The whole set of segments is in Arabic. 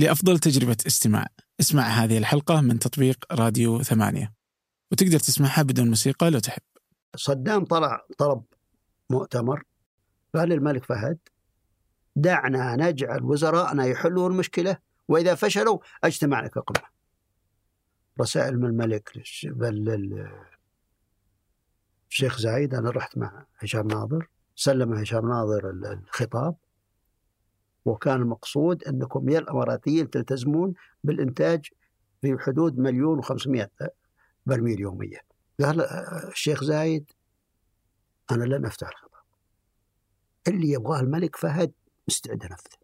لأفضل تجربة استماع. اسمع هذه الحلقة من تطبيق راديو ثمانية. وتقدر تسمعها بدون موسيقى لو تحب. صدام طلع طلب مؤتمر. قال للملك فهد؟ دعنا نجعل وزراءنا يحلوا المشكلة وإذا فشلوا اجتمعنا كقمة رسائل من الملك الشيخ زايد أنا رحت مع هشام ناظر. سلم هشام ناظر الخطاب. وكان المقصود أنكم يا الأماراتيين تلتزمون بالإنتاج في حدود مليون وخمسمائة برميل يوميا. قال الشيخ زايد أنا لن أفتح الخطاب اللي يبغاه الملك فهد مستعد أنفذه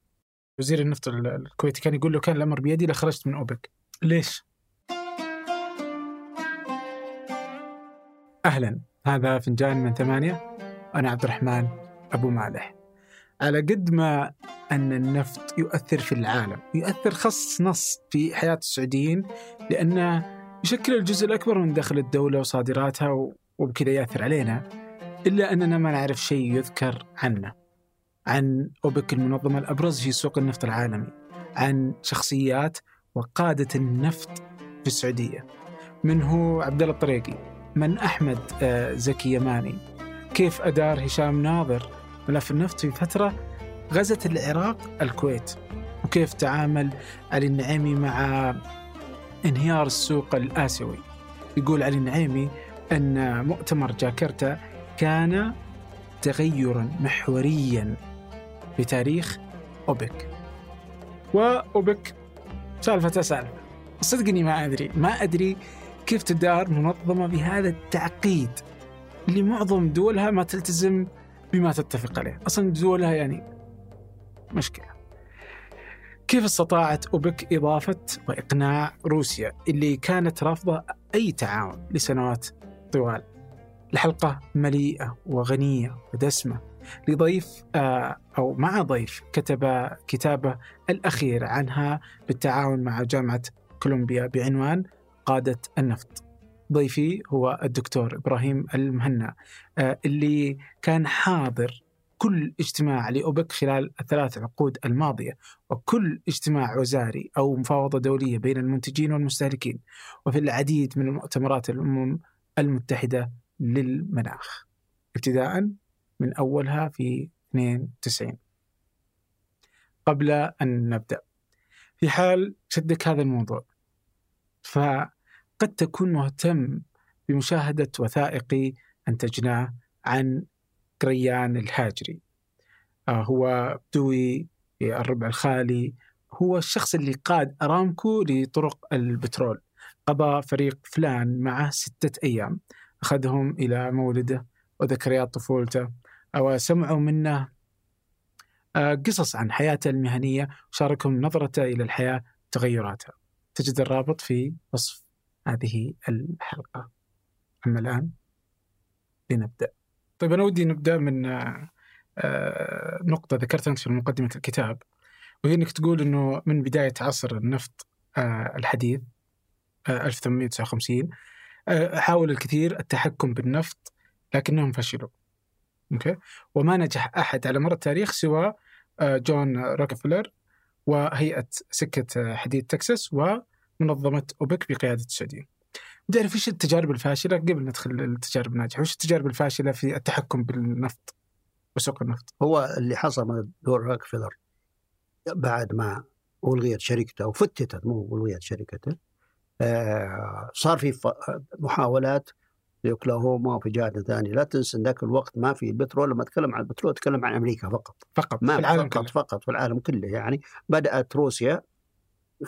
وزير النفط الكويتي كان يقول له كان الأمر بيدي لخرجت من أوبك. ليش؟ أهلا. هذا فنجان من ثمانية. أنا عبد الرحمن أبو مالح. على قد ما أن النفط يؤثر في العالم. يؤثر خص نص في حياة السعوديين لأنه يشكل الجزء الأكبر من دخل الدولة وصادراتها وبكذا يأثر علينا إلا أننا ما نعرف شيء يذكر عنه. عن أوبك المنظمة الأبرز في سوق النفط العالمي. عن شخصيات وقادة النفط في السعودية. من هو؟ عبد الله الطريقي. من أحمد آه، زكي يماني. كيف أدار هشام ناظر ملف النفط في فترة غزت العراق الكويت. وكيف تعامل علي النعيمي مع انهيار السوق الآسيوي؟ يقول علي النعيمي أن مؤتمر جاكرتا كان تغيرا محوريا في تاريخ أوبك. وأوبك سالفة سالفة صدقني ما أدري. ما أدري كيف تدار منظمة بهذا التعقيد. اللي معظم دولها ما تلتزم بما تتفق عليه. أصلا دولها يعني مشكلة. كيف استطاعت أوبك إضافة وإقناع روسيا اللي كانت رافضة أي تعاون لسنوات طوال؟ الحلقة مليئة وغنية ودسمة لضيف آه، أو مع ضيف كتب كتابة الأخير عنها بالتعاون مع جامعة كولومبيا بعنوان قادة النفط. ضيفي هو الدكتور إبراهيم المهنا آه، اللي كان حاضر كل اجتماع لأوبك خلال الثلاث عقود الماضية وكل اجتماع وزاري أو مفاوضة دولية بين المنتجين والمستهلكين وفي العديد من المؤتمرات الأمم المتحدة للمناخ. ابتداء من أولها في 92 قبل أن نبدأ في حال شدك هذا الموضوع فقد تكون مهتم بمشاهدة وثائقي أنتجناه عن كريان الهاجري. آه، هو بدوي في الربع الخالي. هو الشخص اللي قاد أرامكو لطرق البترول. قضى فريق فلان معه ستة أيام. أخذهم إلى مولده وذكريات طفولته وسمعوا منه آه، قصص عن حياته المهنية وشاركهم نظرته إلى الحياة وتغيراتها تجد الرابط في وصف هذه الحلقة. أما الآن لنبدأ. طيب أنا ودي نبدأ من آه، نقطة ذكرتها أنت في مقدمة الكتاب وهي أنك تقول أنه من بداية عصر النفط آه، الحديث 1859 حاول الكثير التحكم بالنفط لكنهم فشلوا okay وما نجح أحد على مر التاريخ سوى آه، جون روكفلر وهيئة سكة حديد تكساس ومنظمة أوبك بقيادة السعوديه. تعرف إيش التجارب الفاشلة قبل ندخل التجارب الناجحه، وش التجارب الفاشلة في التحكم بالنفط وسوق النفط؟ هو اللي حصل مع دور روكفلر بعد ما ألغيت شركته وفتتت مو ألغيت شركته آه صار في محاولات في أوكلاهوما وفي جهات ثانية لا تنسى ذاك الوقت ما في بترول لما أتكلم عن البترول أتكلم عن أمريكا فقط فقط ما في العالم فقط كله. فقط في العالم كله يعني بدأت روسيا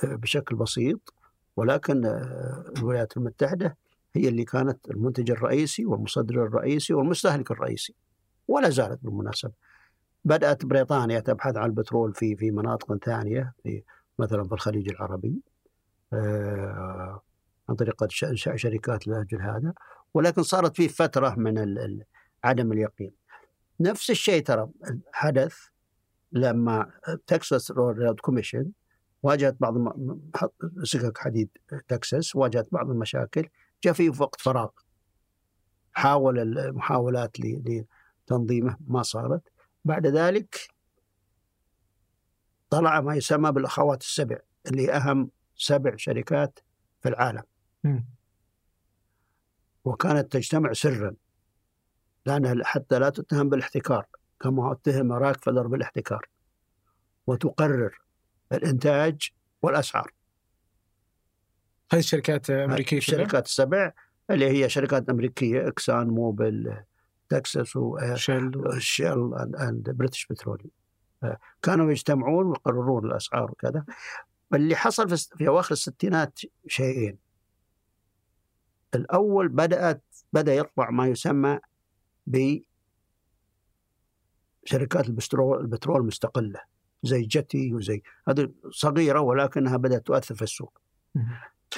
آه، بشكل بسيط ولكن آه، الولايات المتحدة هي اللي كانت المنتج الرئيسي والمصدر الرئيسي والمستهلك الرئيسي ولا زالت بالمناسبة بدأت بريطانيا تبحث عن البترول في في مناطق ثانية في مثلا في الخليج العربي آه، عن طريق انشاء شركات لأجل هذا ولكن صارت فيه فترة من عدم اليقين. نفس الشيء ترى حدث لما تكساس railroad commission واجهت بعض سكك حديد تكساس واجهت بعض المشاكل جاء فيه وقت فراغ. حاول المحاولات لتنظيمه ما صارت. بعد ذلك طلع ما يسمى بالأخوات السبع لأهم سبع شركات في العالم. وكانت تجتمع سرا لأنها حتى لا تتهم بالإحتكار كما اتهم راك فيلر بالإحتكار. وتقرر الإنتاج والأسعار. هذه الشركات أمريكية كلها؟ الشركات السبع اللي هي شركات أمريكية إكسون موبيل تكساكو وشيل and بريتش بتروليوم كانوا يجتمعون ويقررون الأسعار وكذا. اللي حصل في, أواخر الستينات شيئين. الأول بدأت بدأ يطلع ما يسمى ب شركات البترول البترول مستقلة. زي جتي وزي هذه صغيرة ولكنها بدأت تؤثر في السوق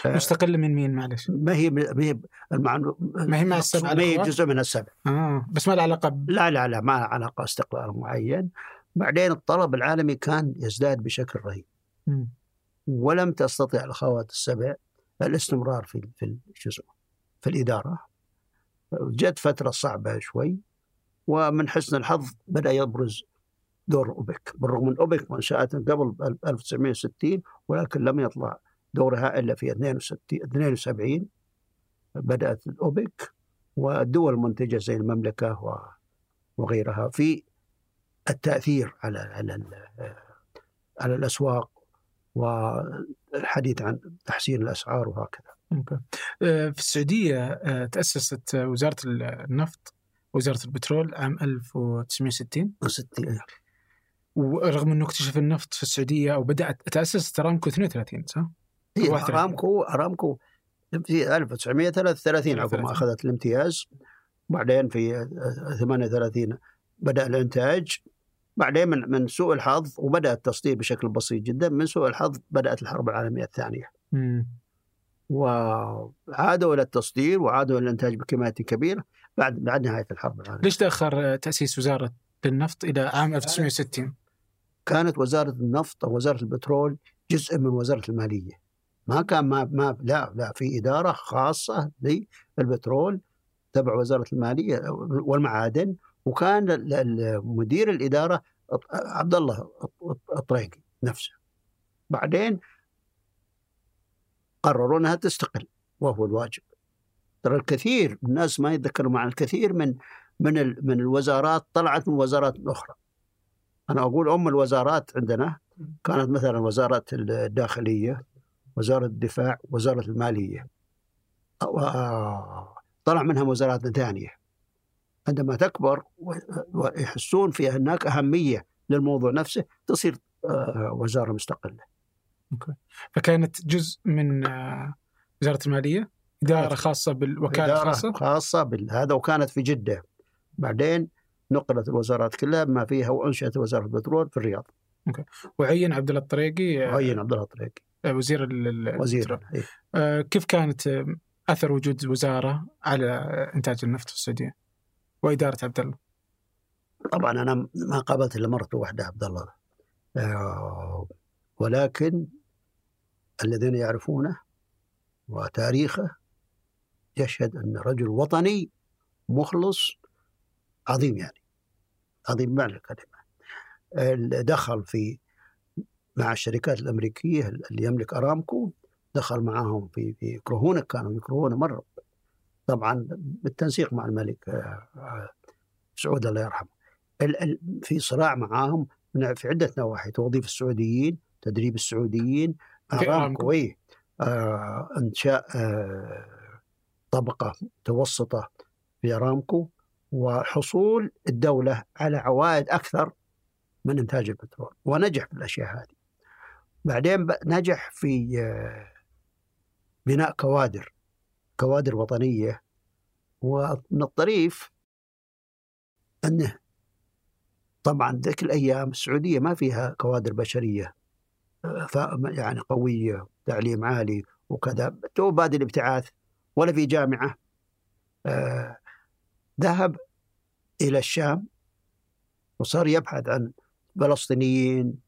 مستقله من مين معلش؟ ما هي ما هي. ما هي مع السبع ما هي؟ جزء من السبع آه بس ما له علاقه ب... لا لا لا ما لها علاقة استقلال معين بعدين الطلب العالمي كان يزداد بشكل رهيب. ولم تستطع الأخوات السبع الاستمرار في في اسمه في الإدارة جت فترة صعبة شوي ومن حسن الحظ بدأ يبرز دور أوبك بالرغم من أوبك منشأت قبل 1960 ولكن لم يطلع دورها إلا في 62 72 بدأت الأوبك والدول المنتجة زي المملكة وغيرها في التأثير على على على الأسواق والحديث عن تحسين الأسعار وهكذا. آه، في السعودية آه، تأسست وزارة النفط وزارة البترول عام 1960 60 ورغم إنه اكتشف النفط في السعودية أو بدات تاسست ارامكو 32 صح؟ هي 31. ارامكو ارامكو في 1933 عقب 33. ما اخذت الامتياز بعدين في 38 بدأ الإنتاج بعدين من من سوء الحظ وبدأ التصدير بشكل بسيط جدا من سوء الحظ بدأت الحرب العالمية الثانية. وعادوا إلى التصدير وعادوا إلى الإنتاج بكميات كبيرة بعد بعد نهاية الحرب العالمية ليش تأخر تأسيس وزارة النفط إلى عام 1960؟ كانت وزارة النفط أو وزارة البترول جزء من وزارة المالية. ما كان ما ما لا لا في إدارة خاصة للبترول تبع وزارة المالية والمعادن وكان مدير الإدارة عبد الله الطريقي نفسه. بعدين قرروا إنها تستقل وهو الواجب. ترى الكثير الناس ما يتذكروا مع الكثير من من من الوزارات طلعت من وزارات أخرى. أنا أقول أم الوزارات عندنا كانت مثلا وزارة الداخلية وزارة الدفاع وزارة المالية. و- طلع منها وزارات ثانية. عندما تكبر ويحسون في هناك أهمية للموضوع نفسه تصير آه، وزارة مستقلة. فكانت جزء من آه، وزارة المالية إدارة خاصة بالوكالة إدارة الخاصه خاصة بهذا وكانت في جدة. بعدين نقلت الوزارات كلها بما فيها وأنشئت وزارة البترول في الرياض وعين عبد الله الطريقي آه، وعين عبد الله الطريقي آه، وزير وزير. إيه. آه، كيف كانت آه، أثر وجود وزاره على إنتاج النفط في السعودية؟ وإدارة عبد الله طبعا أنا ما قابلت إلا مرة واحدة عبد الله آه، ولكن الذين يعرفونه وتاريخه يشهد أن رجل وطني مخلص عظيم يعني عظيم معنى الكلمة. ال- دخل في مع الشركات الأمريكية اللي يملك أرامكو دخل معاهم في في يكرهونه كانوا يكرهونه مرة. طبعا بالتنسيق مع الملك آه، آه، سعود الله يرحمه. في صراع معاهم في عدة نواحي توظيف السعوديين تدريب السعوديين أرامكو. اي آه إنشاء آه طبقة متوسطة في أرامكو. وحصول الدولة على عوائد أكثر من إنتاج البترول ونجح في الأشياء هذه. بعدين نجح في آه، بناء كوادر كوادر وطنية. ومن الطريف أنه طبعا ذيك الأيام السعودية ما فيها كوادر بشرية آه، يعني قوية تعليم عالي وكذا تو بادئ الابتعاث ولا في جامعة آه، ذهب إلى الشام وصار يبحث عن فلسطينيين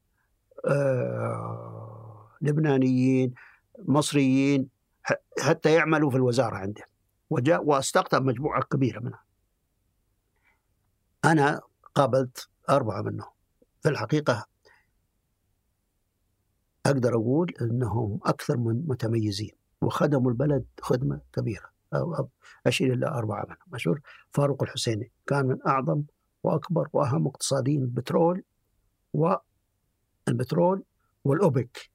آه، لبنانيين مصريين حتى يعملوا في الوزارة عنده. وجاء واستقطب مجموعة كبيرة منها. أنا قابلت أربعة منهم. في الحقيقة أقدر أقول إنهم أكثر من متميزين وخدموا البلد خدمه كبيره اشير إلى أربعة منهم مشهور؟ فاروق الحسيني كان من أعظم وأكبر وأهم اقتصاديين البترول والبترول والأوبك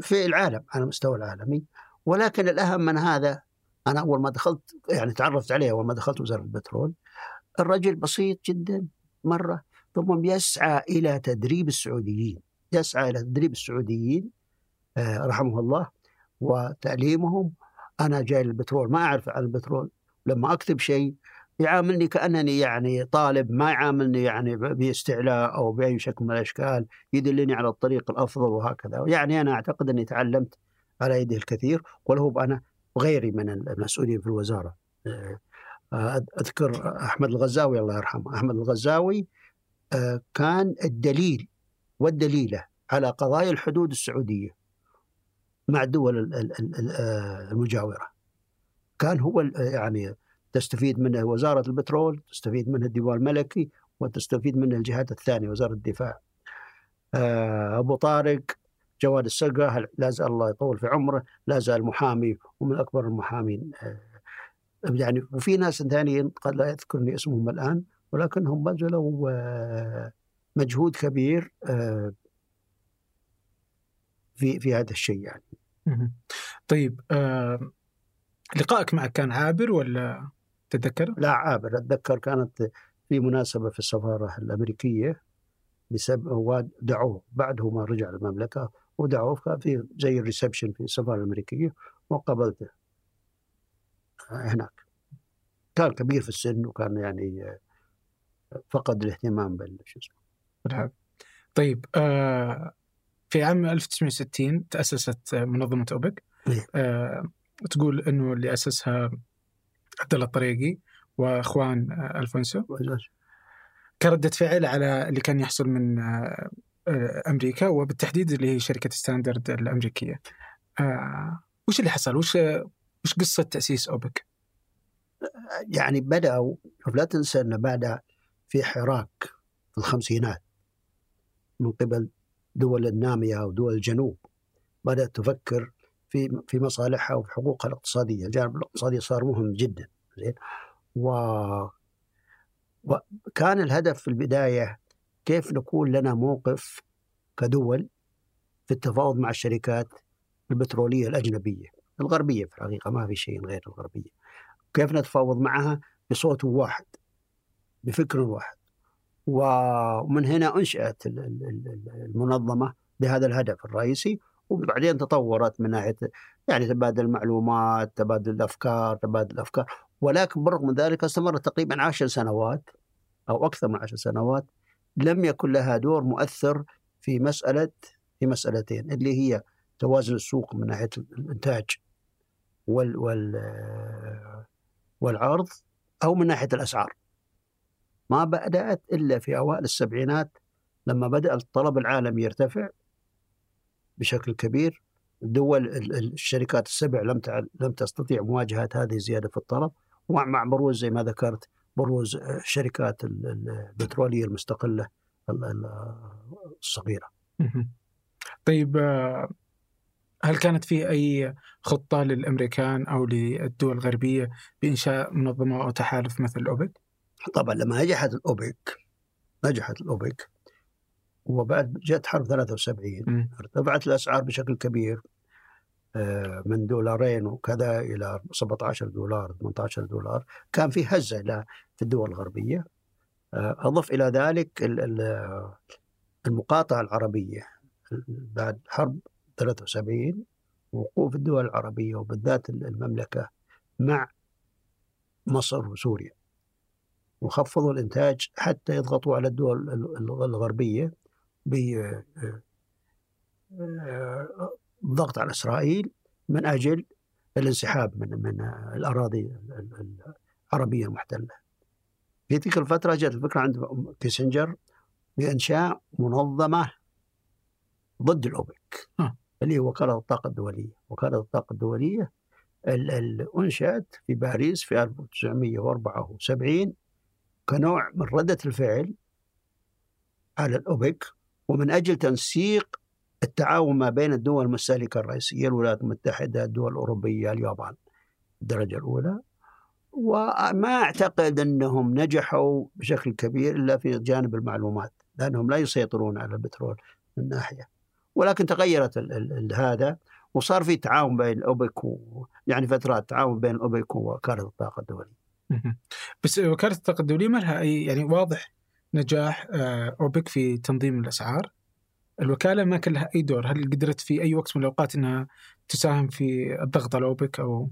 في العالم على المستوى العالمي. ولكن الأهم من هذا أنا أول ما دخلت يعني تعرفت عليه أول ما دخلت وزارة البترول الرجل بسيط جدا مرة ثم يسعى إلى تدريب السعوديين يسعى إلى تدريب السعوديين آه، رحمه الله وتعليمهم أنا جاي للبترول ما أعرف عن البترول. لما أكتب شيء يعاملني كأنني يعني طالب ما يعاملني يعني باستعلاء أو بأي شكل من الأشكال يدلني على الطريق الأفضل وهكذا. يعني أنا أعتقد إني تعلمت على يده الكثير وله أنا وغيري من المسؤولين في الوزارة. آه، أذكر أحمد الغزاوي الله يرحمه. أحمد الغزاوي آه، كان الدليل والدليلة على قضايا الحدود السعودية. مع الدول آه، المجاورة. كان هو يعني تستفيد منه وزارة البترول تستفيد منه الديوان الملكي وتستفيد منه الجهات الثانية وزارة الدفاع. أبو طارق جواد السقا لا زال الله يطول في عمره؟ لا زال محامي ومن أكبر المحامين. آه، يعني وفي ناس ثانيين قد لا يذكرني اسمهم الآن ولكنهم بذلوا آه، مجهود كبير آه، في في هذا الشيء يعني. طيب آه لقائك معك كان عابر ولا تتذكر؟ لا عابر. أتذكر كانت في مناسبة في السفارة الأمريكية بسبب ودعوه بعده ما رجع المملكه ودعوه كان في زي الريسبشن في السفارة الأمريكية وقابلته هناك. كان كبير في السن وكان يعني فقد الاهتمام بال اسمه طيب آه في عام 1960 تأسست منظمة أوبك إيه. آه تقول أنه اللي أسسها عبد الله الطريقي وأخوان آه ألفونسو كردة فعل على اللي كان يحصل من آه آه، أمريكا وبالتحديد اللي هي شركة ستاندرد الأمريكية. آه وش اللي حصل؟ وش وش قصة تأسيس أوبك؟ يعني بدأوا لا تنسى ان بدا في حراك في الخمسينات من قبل دول النامية ودول الجنوب. بدأت تفكر في في مصالحها وفي حقوقها الاقتصادية، الجانب الاقتصادي صار مهم جدا زين. و وكان الهدف في البداية كيف نكون لنا موقف كدول في التفاوض مع الشركات البتروليه الأجنبية. الغربية في الحقيقة ما في شيء غير الغربية. كيف نتفاوض معها؟ بصوت واحد بفكر واحد. ومن هنا انشات المنظمة بهذا الهدف الرئيسي وبعدين تطورت من ناحية يعني تبادل المعلومات، تبادل الأفكار، تبادل الأفكار، ولكن بالرغم من ذلك استمرت تقريبا عشر سنوات أو أكثر من عشر سنوات لم يكن لها دور مؤثر في مسألة في مسألتين اللي هي توازن السوق من ناحية الإنتاج وال وال والعرض أو من ناحية الأسعار. ما بدأت إلا في أوائل السبعينات لما بدأ الطلب العالمي يرتفع بشكل كبير دول الشركات السبع لم لم تستطيع مواجهة هذه الزيادة في الطلب ومع بروز زي ما ذكرت بروز الشركات البترولية المستقلة الصغيرة. طيب هل كانت في أي خطة للأمريكان أو للدول الغربية بإنشاء منظمة أو تحالف مثل الاوبك؟ طبعا لما نجحت الأوبك نجحت الأوبك وبعد جت حرب 73 ارتفعت الأسعار بشكل كبير آه، من دولارين وكذا إلى 17 دولار 18 دولار. كان في هزة في الدول الغربية. آه، أضف إلى ذلك المقاطعة العربية. بعد حرب 73 وقوف الدول العربية وبالذات المملكة مع مصر وسوريا. وخفضوا الإنتاج حتى يضغطوا على الدول الغربية الضغط على إسرائيل من أجل الانسحاب من من الأراضي العربية المحتلة. في تلك الفترة جاءت الفكرة عند كيسنجر بإنشاء منظمة ضد الأوبك اللي هي وكالة الطاقة الدولية، وكالة الطاقة الدولية أنشأت في باريس في 1974 كنوع من ردة الفعل على الأوبك ومن أجل تنسيق التعاون ما بين الدول المستهلكة الرئيسية الولايات المتحدة الدول الأوروبية اليابان الدرجة الأولى. وما أعتقد أنهم نجحوا بشكل كبير إلا في جانب المعلومات لأنهم لا يسيطرون على البترول من ناحية. ولكن تغيرت ال ال هذا وصار في تعاون بين الأوبك و يعني فترات تعاون بين الأوبك ووكالة الطاقة الدولية. بس وكالة الطاقة الدولية ما لها أي يعني واضح نجاح آه، أوبك في تنظيم الأسعار. الوكالة ما كان لها أي دور. هل قدرت في أي وقت من الأوقات أنها تساهم في الضغط على أوبك أو؟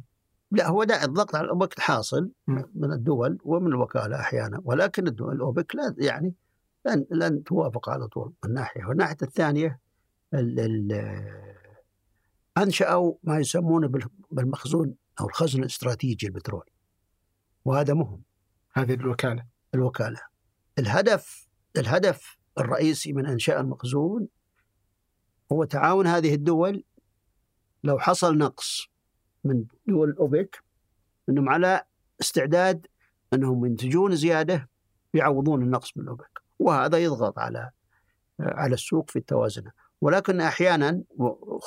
لا هو ده الضغط على الاوبك حاصل من الدول ومن الوكالة أحيانا. ولكن الدول الأوبك لا يعني لن لن توافق على طول من ناحية. والناحيه الثانية ال ال أنشأوا ما يسمونه بالمخزون أو الخزن الاستراتيجي البترول. وهذا مهم هذه الوكالة. الوكالة. الهدف الهدف الرئيسي من أنشاء المخزون هو تعاون هذه الدول لو حصل نقص من دول الاوبك إنهم على استعداد إنهم ينتجون زيادة يعوضون النقص من الاوبك وهذا يضغط على على السوق في التوازن. ولكن أحيانا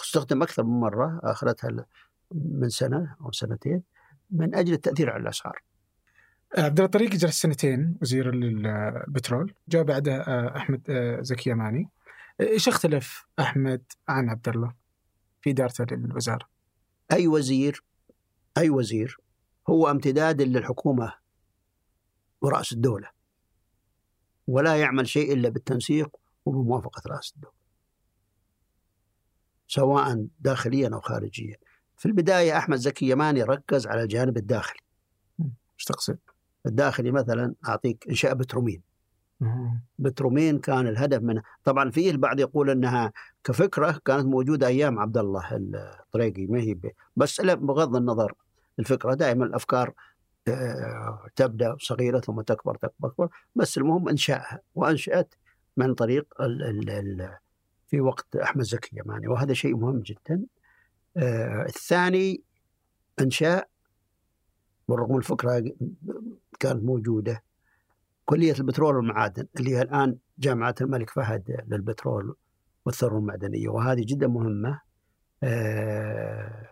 استخدم أكثر من مرة آخرتها من سنة أو سنتين من أجل التأثير على الأسعار. عبد الطريق جلس سنتين وزير البترول، جاء بعده آه، أحمد آه، زكي يماني. إيش اختلف أحمد عن عبد الله في ادارته للوزاره؟ أي وزير أي وزير هو امتداد للحكومة ورأس الدولة. ولا يعمل شيء إلا بالتنسيق وبموافقة رأس الدولة. سواء داخليا أو خارجيا. في البداية أحمد زكي يماني ركز على الجانب الداخلي. إيش تقصد؟ الداخلي مثلا أعطيك إنشاء بترومين. بترومين كان الهدف منها طبعا فيه البعض يقول إنها كفكرة كانت موجودة أيام عبد الله الطريقي ما هي بس بغض النظر. الفكرة دائما الأفكار آه، تبدأ صغيرة ثم تكبر تكبر بس المهم انشائها وأنشأت من طريق ال ال ال في وقت أحمد زكي يماني. وهذا شيء مهم جدا. آه الثاني إنشاء بالرغم الفكرة كانت موجودة. كلية البترول والمعادن اللي هي الآن جامعة الملك فهد للبترول والثروة المعدنية وهذه جدا مهمة. آه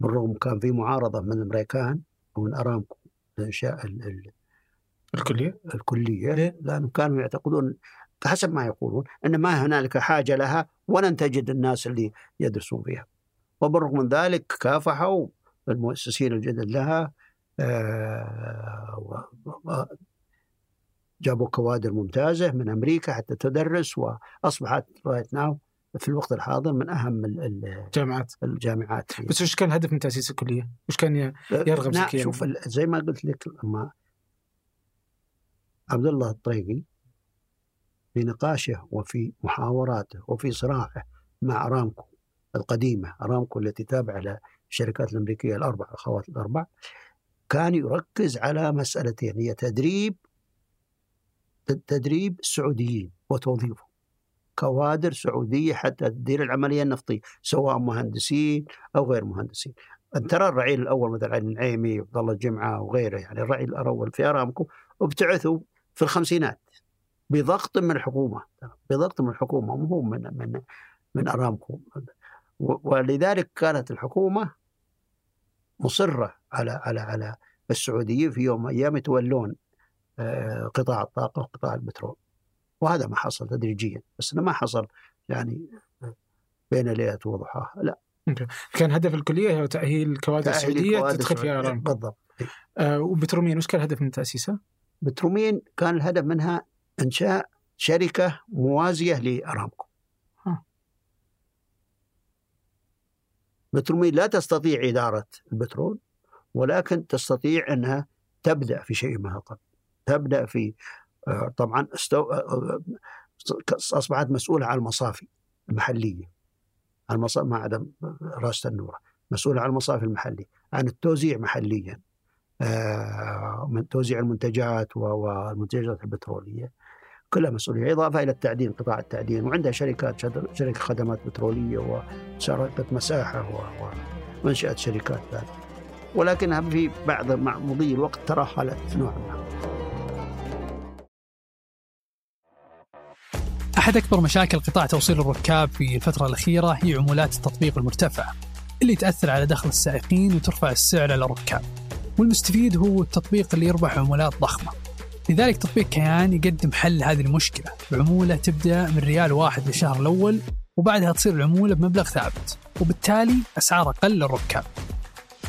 بالرغم كان في معارضة من الأمريكان ومن أرامكو لإنشاء الكلية؟ الكلية. ليه؟ لانهم كانوا يعتقدون حسب ما يقولون إن ما هنالك حاجة لها ولن تجد الناس اللي يدرسون فيها. وبالرغم من ذلك كافحوا المؤسسين الجدد لها آه جابوا كوادر ممتازة من أمريكا حتى تدرس وأصبحت رايت ناو في الوقت الحاضر من أهم الجامعات الجامعات. بس وش كان الهدف من تأسيس الكلية؟ وش كان يرغب زكي؟ شوف زي ما قلت لك لما عبد الله الطريقي في نقاشه وفي محاوراته وفي صراعه مع ارامكو القديمة ارامكو التي تابعة للشركات الأمريكية الأربع أخوات الأربع كان يركز على مسألتين هي تدريب تدريب السعوديين وتوظيفهم كوادر سعوديه حتى تدير العملية النفطية سواء مهندسين أو غير مهندسين. ترى الرعيل الأول مثل علي النعيمي وعبد الله الجمعة وغيره يعني الرعيل الأول في أرامكو ابتعثوا في الخمسينات بضغط من الحكومة بضغط من الحكومة مو من من من أرامكو ولذلك كانت الحكومة مصرة على على على السعوديين في يوم من الأيام يتولون آه، قطاع الطاقة وقطاع البترول وهذا ما حصل تدريجيا بس ما حصل يعني بين ليلة وضحاها. لا. كان هدف الكلية هو تأهيل الكوادر السعودية تدخل فيها أرامكو بالضبط. آه وبترومين وش كان الهدف من تأسيسها؟ بترومين كان الهدف منها إنشاء شركة موازية لأرامكو بترومين لا تستطيع إدارة البترول ولكن تستطيع أنها تبدأ في شيء ما قبل. تبدأ في آه، طبعا استو... آه، آه، أصبحت مسؤولة عن المصافي المحلية المصافي ما عدا راس النورة مسؤولة عن المصافي المحليه عن التوزيع محليا من توزيع المنتجات والمنتجات البترولية. كلها مسؤولية إضافة إلى التعدين قطاع التعدين وعندها شركات شركة خدمات بترولية وشركه مساحة ومنشات شركات ذلك ولكنها في بعض مع مضي الوقت ترهلت نوعا ما. أحد أكبر مشاكل قطاع توصيل الركاب في الفترة الأخيرة هي عمولات التطبيق المرتفعة اللي تأثر على دخل السائقين وترفع السعر على الركاب والمستفيد هو التطبيق اللي يربح عمولات ضخمة. لذلك تطبيق كيان يقدم حل هذه المشكلة. بعمولة تبدأ من ريال واحد للشهر الأول وبعدها تصير العمولة بمبلغ ثابت وبالتالي أسعار أقل للركاب.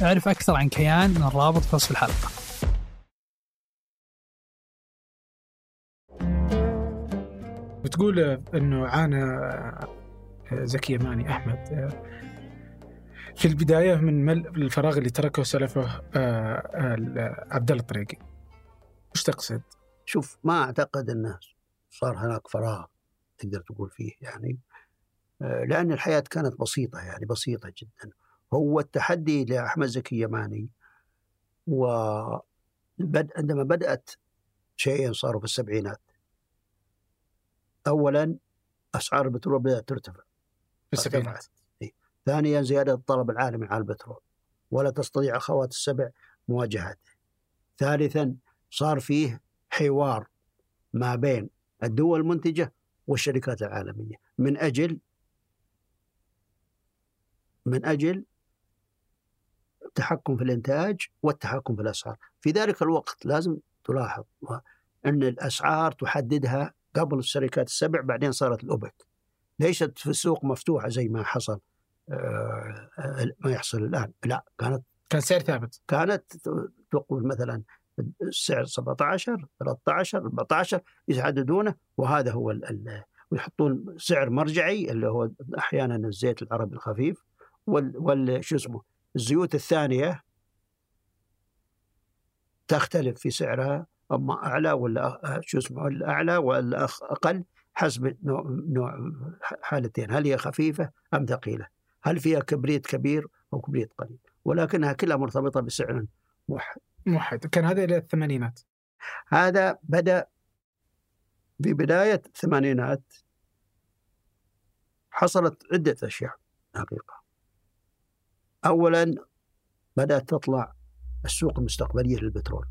أعرف أكثر عن كيان من الرابط في وصف الحلقة. بتقول إنه عانى زكي يماني أحمد. في البداية من مل الفراغ اللي تركه سلفه عبد الله الطريقي. وش تقصد؟ شوف ما أعتقد انه صار هناك فراغ تقدر تقول فيه يعني. لأن الحياة كانت بسيطة يعني بسيطة جدا. هو التحدي لأحمد زكي يماني و عندما بدأت شيئين صاروا في السبعينات. اولا أسعار البترول بدأت ترتفع. في السبعينات. ثانيا زيادة الطلب العالمي على البترول ولا تستطيع أخوات السبع مواجهته ثالثا صار فيه حوار ما بين الدول المنتجة والشركات العالمية. من أجل من أجل التحكم في الإنتاج والتحكم في الأسعار. في ذلك الوقت لازم تلاحظ أن الأسعار تحددها قبل الشركات السبع بعدين صارت الأوبك. ليست في السوق مفتوحة زي ما حصل ما يحصل الآن. لا كانت كان سعر ثابت. كانت تقول مثلا السعر 17 13 14 يحددونه وهذا هو ال ويحطون سعر مرجعي اللي هو أحيانا الزيت العربي الخفيف وال شو اسمه الزيوت الثانية تختلف في سعرها أما أعلى ولا شو اسمه الأعلى ولا أقل حسب نوع نوع حالتين هل هي خفيفة أم ثقيلة؟ هل فيها كبريت كبير أو كبريت قليل؟ ولكنها كلها مرتبطة بسعر موحد. كان هذا إلى الثمانينات. هذا بدأ في بدايه الثمانينات حصلت عدة أشياء حقيقة. اولا بدأت تطلع السوق المستقبلية للبترول.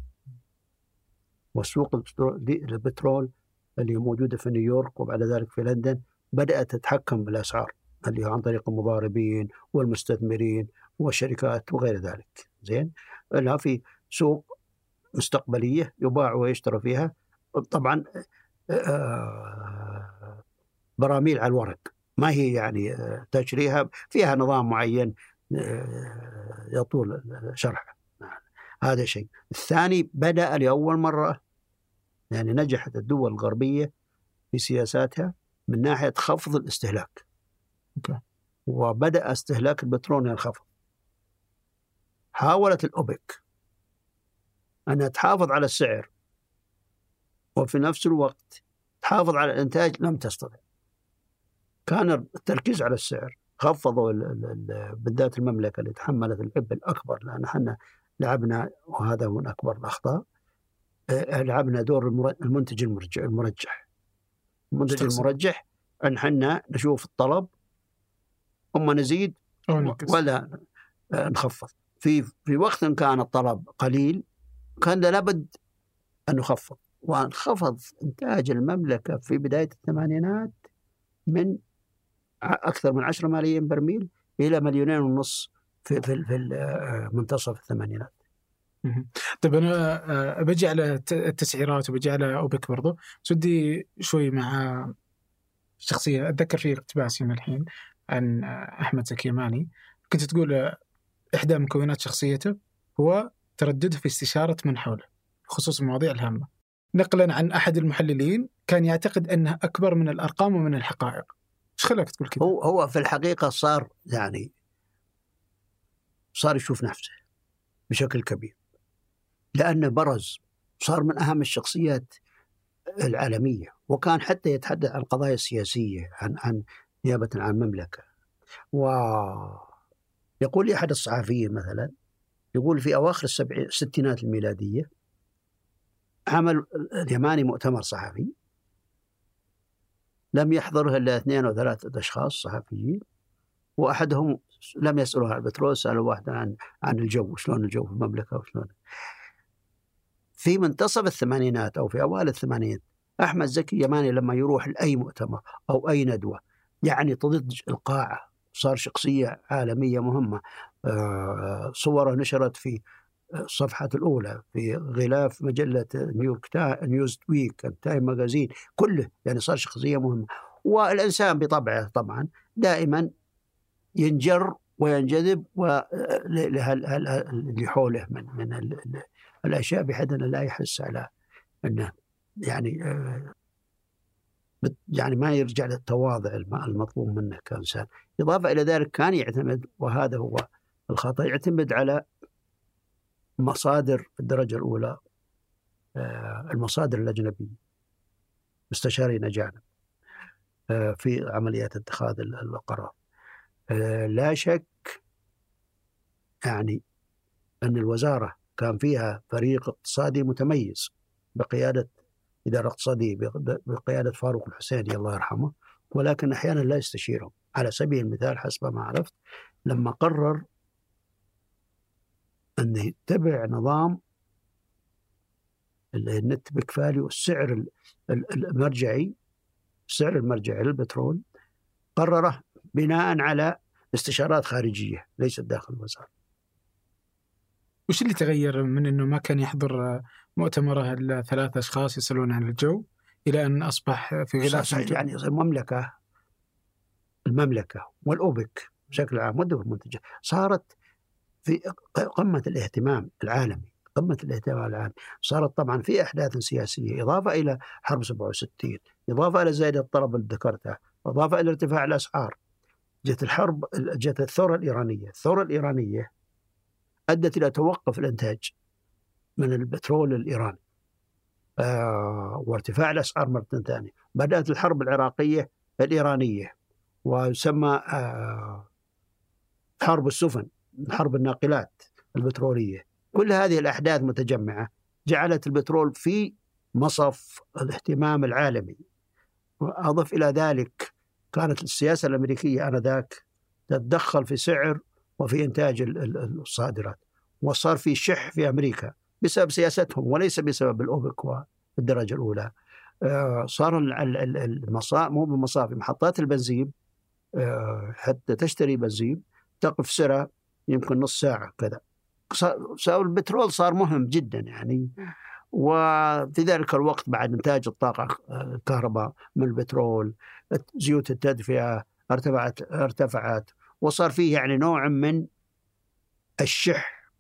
والسوق البترول اللي موجودة في نيويورك وبعد ذلك في لندن بدأت تتحكم بالأسعار اللي عن طريق المضاربين والمستثمرين والشركات وغير ذلك زين لها في سوق مستقبلية يباع ويشترى فيها. طبعا براميل على الورق. ما هي يعني تشريها. فيها نظام معين يطول شرحه. هذا شيء. الثاني بدأ لأول مرة يعني نجحت الدول الغربية في سياساتها من ناحية خفض الاستهلاك. okay. وبدأ استهلاك البترول ينخفض حاولت الأوبك. أنها تحافظ على السعر. وفي نفس الوقت تحافظ على الإنتاج لم تستطع. كان التركيز على السعر خفضوا بالذات المملكة اللي تحملت العبء الأكبر لأن إحنا لعبنا وهذا من أكبر الأخطاء لعبنا دور المنتج المرجح. المنتج المرجح أن إحنا نشوف الطلب أما نزيد ولا نخفض. في في وقت كان الطلب قليل كان لابد أن نخفض وانخفض إنتاج المملكة في بداية الثمانينات من أكثر من 10 ملايين برميل إلى مليونين ونص في في في منتصف الثمانينات. طيب أنا بجي على التسعيرات وبجي على أوبك برضو. بس ودي شوي مع شخصية أتذكر في اقتباس من الحين عن أحمد زكي يماني كنت تقول إحدى مكونات شخصيته هو تردده في استشارة من حوله بخصوص المواضيع الهامة. نقلا عن أحد المحللين كان يعتقد انها أكبر من الأرقام ومن الحقائق. إيش خلاك تقول كذا؟ هو هو في الحقيقة صار يعني صار يشوف نفسه بشكل كبير لأنه برز صار من أهم الشخصيات العالمية وكان حتى يتحدث عن القضايا السياسية عن عن نيابة عن المملكة و يقول لي أحد الصحفيين مثلا يقول في أواخر. الستينات الميلادية عمل اليماني مؤتمر صحفي لم يحضره إلا اثنين أو ثلاثة أشخاص صحفيين وأحدهم لم يسألوه عن البترول سألوا واحد عن عن الجو شلون الجو في المملكة وشلون في منتصف الثمانينات أو في أوائل الثمانينات أحمد زكي يماني لما يروح لأي مؤتمر أو أي ندوة يعني تضج القاعة صار شخصية عالمية مهمة آه، صوره نشرت في الصفحة الأولى في غلاف مجلة نيويورك. نيوزويك التايم magazine كله يعني صار شخصية مهمة والإنسان بطبعه طبعا دائما ينجر وينجذب اللي حوله من من الأشياء بحيث أنه لا يحس على أنه يعني آه، يعني ما يرجع للتواضع المطلوب منه كإنسان، إضافة إلى ذلك كان يعتمد وهذا هو الخطأ يعتمد على مصادر الدرجة الأولى آه، المصادر الأجنبية مستشارين اجانب آه، في عمليات اتخاذ القرار. لا شك يعني أن الوزارة كان فيها فريق اقتصادي متميز بقيادة إدارة اقتصادية بقيادة فاروق الحسيني الله يرحمه ولكن أحيانا لا يستشيرهم على سبيل المثال حسب ما عرفت لما قرر أن يتبع نظام النت بيك فاليو السعر المرجعي السعر المرجعي للبترول قرره بناء على استشارات خارجية ليست داخل الوزارة. وش اللي تغير من إنه ما كان يحضر مؤتمره إلا ثلاث أشخاص يسالون عن الجو إلى أن أصبح في غلاف يعني المملكه المملكة والأوبك بشكل عام والدول المنتجة صارت في قمة الاهتمام العالمي قمة الاهتمام العالمي. صارت طبعا في أحداث سياسية إضافة إلى حرب 67 إضافة إلى زيادة الطلب اللي ذكرتها إضافة إلى ارتفاع الأسعار. جت الحرب جت الثورة الإيرانية، الثورة الإيرانية أدت إلى توقف الإنتاج من البترول الإيراني. آه وارتفاع الأسعار مرة ثانية، بدأت الحرب العراقية الإيرانية ويسمى آه حرب السفن، حرب الناقلات البترولية. كل هذه الأحداث متجمعة جعلت البترول في مصف الاهتمام العالمي. وأضف إلى ذلك كانت السياسة الأمريكية آنذاك تتدخل في سعر وفي إنتاج الصادرات وصار في شح في أمريكا بسبب سياستهم وليس بسبب الأوبك والدرجة الأولى آه، صار المصا مو بالمصافي محطات البنزين آه، حتى تشتري بنزين تقف سرة يمكن نص ساعة كذا. صار البترول صار مهم جدا يعني. وفي ذلك الوقت بعد إنتاج الطاقة الكهرباء من البترول زيوت التدفئة ارتفعت ارتفعت. وصار فيه يعني نوع من الشح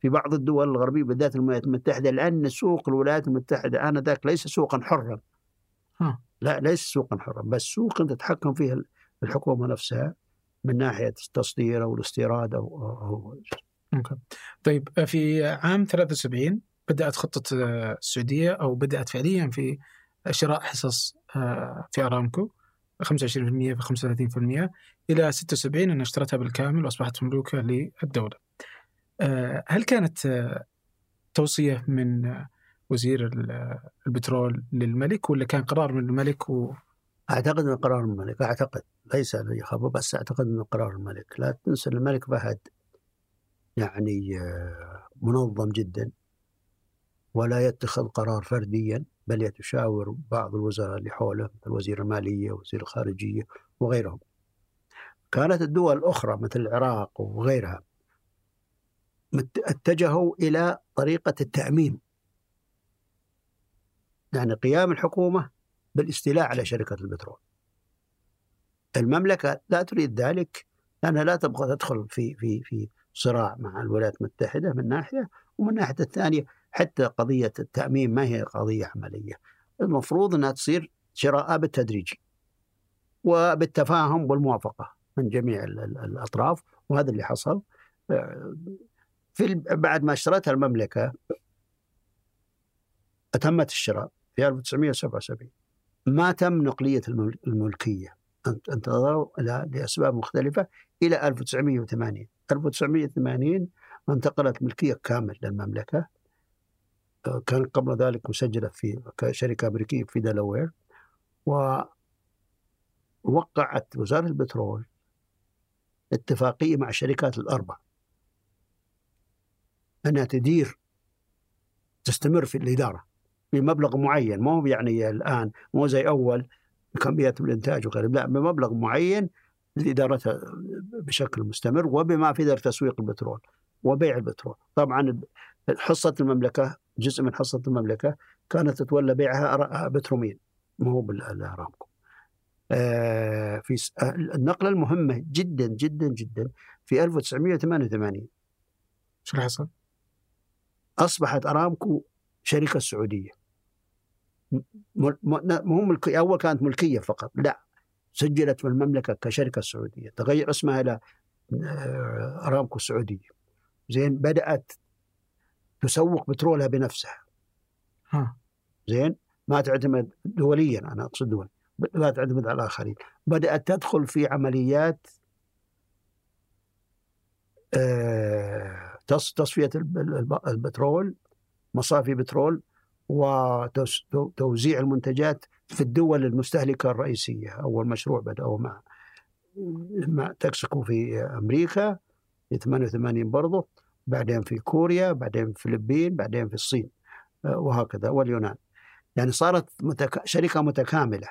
في بعض الدول الغربية بالذات الولايات المتحدة. لأن سوق الولايات المتحدة آنذاك ليس سوقا حرا. لا ليس سوقا حرا بس سوق تتحكم فيه الحكومة نفسها. من ناحية التصدير أو الاستيراد أو, أو طيب في عام 73 بدأت خطة السعودية أو بدأت فعليا في شراء حصص آه، في أرامكو 25% في 35% إلى 76 أنها اشترتها بالكامل وأصبحت مملوكة للدولة. آه، هل كانت آه، توصية من وزير البترول للملك ولا كان قرار من الملك و... أعتقد إنه قرار الملك أعتقد. ليس لي خبر بس أعتقد انه قرار الملك. لا تنسى الملك فهد يعني منظم جدا ولا يتخذ قرار فرديا بل يتشاور بعض الوزراء اللي حوله مثل وزير المالية وزير الخارجية وغيرهم. كانت الدول الأخرى مثل العراق وغيرها اتجهوا إلى طريقة التأمين. يعني قيام الحكومة بالاستيلاء على شركة البترول. المملكة لا تريد ذلك لأنها لا تبغى تدخل في في في صراع مع الولايات المتحدة من ناحية ومن ناحية الثانية حتى قضية التأمين ما هي قضية عملية. المفروض أنها تصير شراء بالتدريج وبالتفاهم والموافقة من جميع الأطراف وهذا اللي حصل. في بعد ما اشترتها المملكة أتمت الشراء في 1977 ما تم نقلية الملكية. انتظروا لأسباب مختلفة إلى 1980 1980 انتقلت ملكية كامل للمملكة. كان قبل ذلك مسجلة في شركة أمريكية في دلاوير ووقعت وزارة البترول اتفاقية مع الشركات الأربع أنها تدير تستمر في الإدارة بمبلغ معين. مو يعني الآن مو زي أول كميات الانتاج وغيره. لا بمبلغ معين لادارتها بشكل مستمر وبما في ذلك تسويق البترول وبيع البترول. طبعا حصة المملكة جزء من حصة المملكة كانت تتولى بيعها بترومين ما هو بالأرامكو. آه في النقلة المهمة جدا جدا جدا في 1988 شو حصل؟ أصبحت أرامكو شركة سعودية. مو أول كانت ملكية فقط لا سجلت في المملكة كشركة سعوديه تغير اسمها إلى آه، أرامكو السعودية. زين بدأت تسوق بترولها بنفسها. ها. زين ما تعتمد دوليا أنا أقصد دول لا تعتمد على الآخرين. بدأت تدخل في عمليات آه، تصفية البترول مصافي بترول وتوزيع المنتجات في الدول المستهلكة الرئيسية. أول مشروع بدأوا مع مع تكسكو في أمريكا في 88 برضه بعدين في كوريا بعدين في الفلبين بعدين في الصين آه، وهكذا واليونان. يعني صارت متك... شركة متكاملة.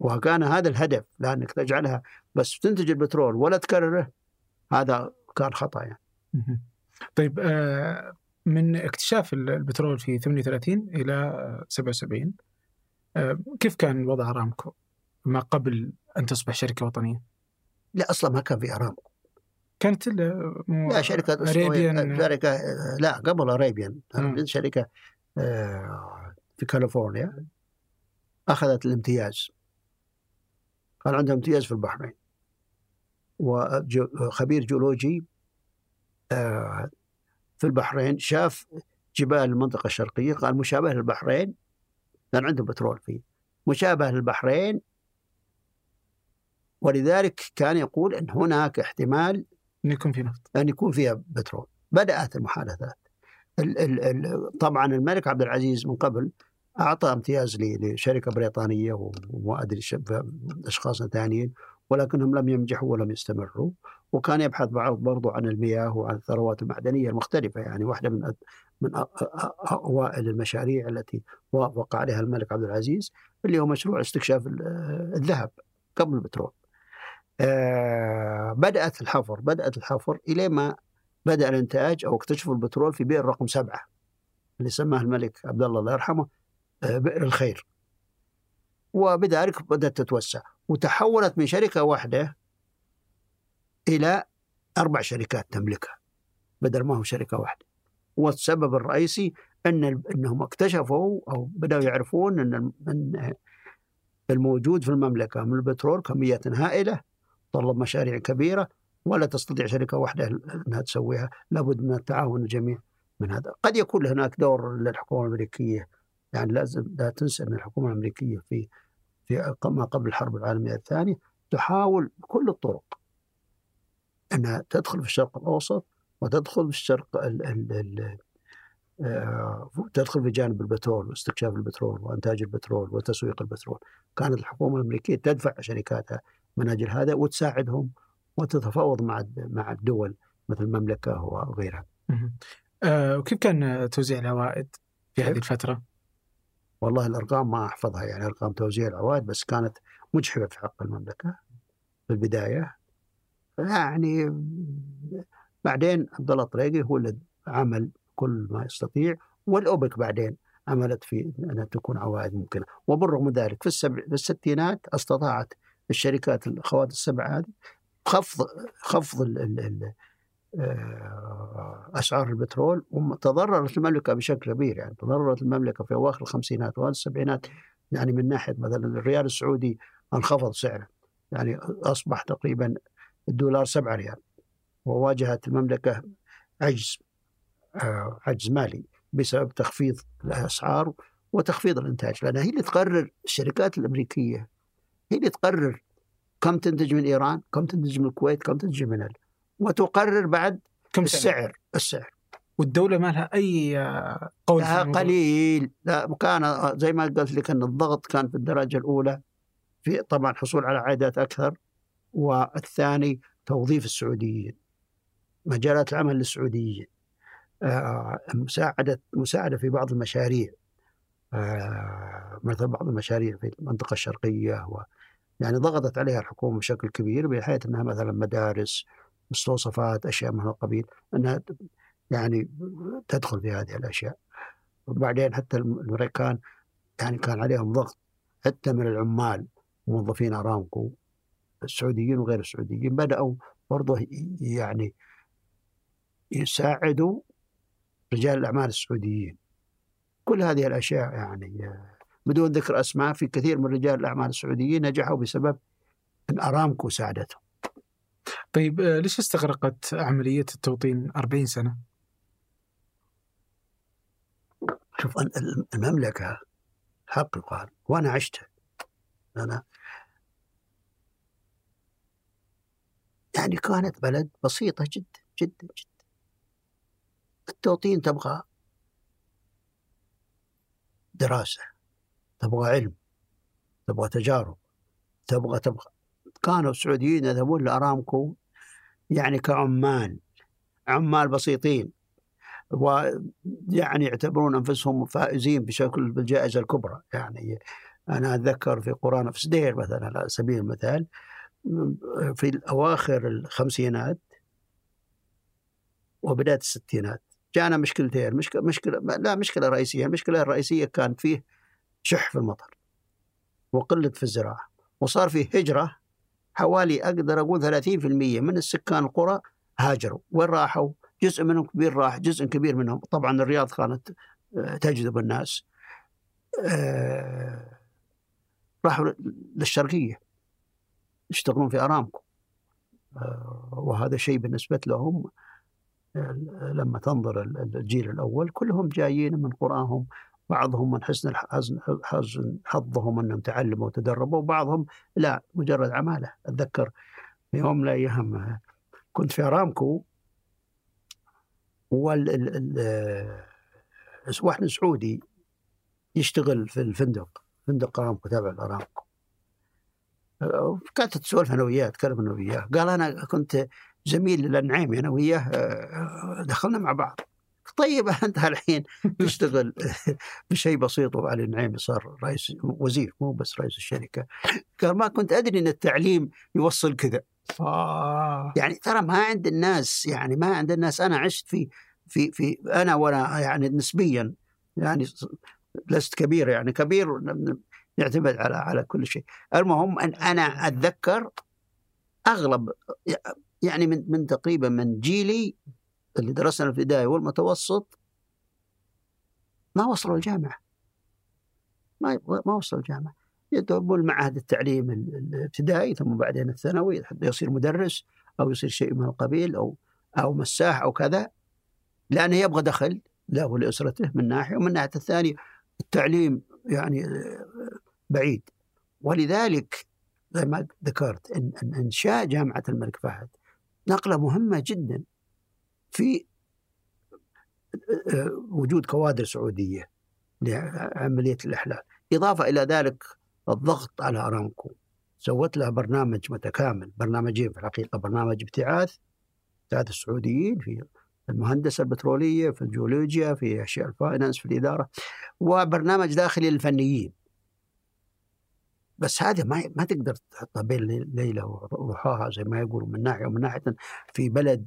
وكان هذا الهدف لأنك تجعلها بس تنتج البترول ولا تكرره هذا كان خطأ يعني. طيب آه من اكتشاف البترول في 38 إلى 77 آه، كيف كان وضع أرامكو ما قبل أن تصبح شركة وطنية؟ لا أصلا ما كان في أرامكو. كانت لا شركة أريبيان شركة لا قبل أريبيان شركة آه، في كاليفورنيا. أخذت الامتياز. كان عندها امتياز في البحرين. وخبير جيولوجي آه، في البحرين شاف جبال المنطقة الشرقية قال مشابه للبحرين كان عندهم بترول فيه. مشابه للبحرين ولذلك كان يقول أن هناك احتمال أن يكون في نفط. أن يكون فيها بترول. بدأت المحادثات. ال ال ال طبعا الملك عبد العزيز من قبل أعطى امتياز لشركة بريطانية وما أدري أشخاص ثانيين ولكنهم لم ينجحوا ولم يستمروا. وكان يبحث بعض برضو عن المياه وعن الثروات المعدنية المختلفة يعني واحدة من من أوائل المشاريع التي وافق عليها الملك عبد العزيز اللي هو مشروع استكشاف الذهب قبل البترول. آه، بدأت الحفر بدأت الحفر إلى ما بدأ الإنتاج أو اكتشفوا البترول في بئر رقم سبعة اللي سماه الملك عبد الله الله يرحمه آه، بئر الخير. وبذلك بدأت تتوسع وتحولت من شركة واحدة إلى أربع شركات تملكها بدل ما هو شركة واحدة. والسبب الرئيسي أن أنهم اكتشفوا أو بدأوا يعرفون أن الموجود في المملكة من البترول كميات هائلة تطلب مشاريع كبيرة ولا تستطيع شركة واحدة أنها تسويها. لابد من التعاون الجميع من هذا. قد يكون هناك دور للحكومة الأمريكية يعني لازم لا تنسى أن الحكومة الأمريكية في في ما قبل الحرب العالمية الثانية تحاول بكل الطرق أنها تدخل في الشرق الأوسط وتدخل في الشرق ال ال ال آه، تدخل في جانب البترول واستكشاف البترول وإنتاج البترول وتسويق البترول كانت الحكومة الأمريكية تدفع شركاتها من أجل هذا وتساعدهم وتتفاوض مع مع الدول مثل المملكة وغيرها. أه وكيف كان توزيع العوائد في هذه الفترة؟ والله الأرقام ما أحفظها يعني أرقام توزيع العوائد بس كانت مجحفة في حق المملكة في البداية يعني بعدين عبد الله الطريقي هو اللي عمل كل ما يستطيع والأوبك بعدين عملت في انها تكون عوائد ممكنة. وبالرغم من ذلك في, السبع في الستينات استطاعت الشركات الاخوات السبع هذه خفض خفض ال ال ال آه، أسعار البترول وتضررت المملكة بشكل كبير. يعني تضررت المملكة في أواخر الخمسينات واوائل السبعينات. يعني من ناحية مثلا الريال السعودي انخفض سعره. يعني أصبح تقريبا الدولار 7 ريال. وواجهت المملكة عجز آه، عجز مالي بسبب تخفيض الأسعار وتخفيض الإنتاج لأنها هي اللي تقرر الشركات الأمريكية هي اللي تقرر كم تنتج من إيران كم تنتج من الكويت كم تنتج من ال... وتقرر بعد كم السعر السعر. والدولة ما لها أي قول لا قليل. لا كان زي ما قلت لك أن الضغط كان في الدرجة الأولى. في طبعا حصول على عائدات أكثر. والثاني توظيف السعوديين مجالات العمل للسعوديين آه، مساعدة مساعدة في بعض المشاريع آه، مثل بعض المشاريع في المنطقة الشرقية و يعني ضغطت عليها الحكومة بشكل كبير بحيث أنها مثلا مدارس مستوصفات أشياء من هذا القبيل أنها يعني تدخل في هذه الأشياء. وبعدين حتى الأمريكان يعني كان عليهم ضغط حتى من العمال موظفين أرامكو. السعوديين وغير السعوديين بدأوا برضه يعني يساعدوا رجال الأعمال السعوديين. كل هذه الأشياء يعني بدون ذكر أسماء في كثير من رجال الأعمال السعوديين نجحوا بسبب أن أرامكو ساعدتهم. طيب آه، ليش استغرقت عملية التوطين 40 سنة؟ شوف المملكة حق يقال وأنا عشتها. أنا يعني كانت بلد بسيطة جدا جدا جدا. التوطين تبغى دراسة تبغى علم تبغى تجارب تبغى تبغى. كانوا السعوديين يذهبون لأرامكو يعني كعمال عمال بسيطين ويعني يعتبرون أنفسهم فائزين بشكل بالجائزة الكبرى. يعني أنا أتذكر في قرى نفس دير مثلا على سبيل المثال في اواخر الخمسينات وبداية الستينات. جانا مشكلتين مشكله مشكلة لا مشكلة رئيسية المشكلة الرئيسية كان فيه شح في المطر وقلة في الزراعة وصار فيه هجرة حوالي أقدر أقول 30% من السكان القرى هاجروا. وين راحوا؟ جزء منهم كبير راح جزء كبير منهم. طبعا الرياض كانت آه، تجذب الناس آه، راحوا للشرقية. يشتغلون في أرامكو. آه، وهذا شيء بالنسبة لهم لما تنظر الجيل الأول كلهم جايين من قراهم بعضهم من حسن حزن حظهم أنهم تعلموا وتدربوا وبعضهم لا مجرد عمالة. أتذكر في يوم من الأيام كنت في أرامكو وال واحد سعودي يشتغل في الفندق فندق أرامكو تابع لأرامكو. كانت تسولف أنا وياه أتكلم أنا وياه. قال أنا كنت زميل للنعيمي أنا وياه آه، دخلنا مع بعض. طيب أنت الحين تشتغل بشيء بسيط وعلي النعيمي صار رئيس وزير مو بس رئيس الشركة. قال ما كنت أدري إن التعليم يوصل كذا. آه. يعني ترى ما عند الناس يعني ما عند الناس. أنا عشت في في في أنا وأنا يعني نسبيا يعني لست كبير يعني كبير يعتمد على على كل شيء. المهم أن أنا أتذكر أغلب يعني من من تقريبا من جيلي اللي درسنا الابتدائي والمتوسط ما وصلوا الجامعة. ما ما وصلوا الجامعة. يذهبون المعهد التعليم الابتدائي ثم بعدين الثانوي حتى يصير مدرس أو يصير شيء من القبيل أو أو مساح أو كذا لأنه يبغى دخل له ولاسرته من ناحية ومن ناحية الثانية التعليم يعني بعيد. ولذلك زي ما ذكرت إن انشاء جامعة الملك فهد نقلة مهمة جدا في وجود كوادر سعودية لعملية الإحلال. إضافة إلى ذلك الضغط على أرامكو. سوت لها برنامج متكامل برنامجين في الحقيقة برنامج ابتعاث. ابتعاث السعوديين في الهندسة البترولية في الجيولوجيا في أشياء ال finance في الإدارة وبرنامج داخلي للفنيين. بس هذه ما ما تقدر تحطها بين ليلة وضحاها زي ما يقولوا من ناحية ومن ناحية في بلد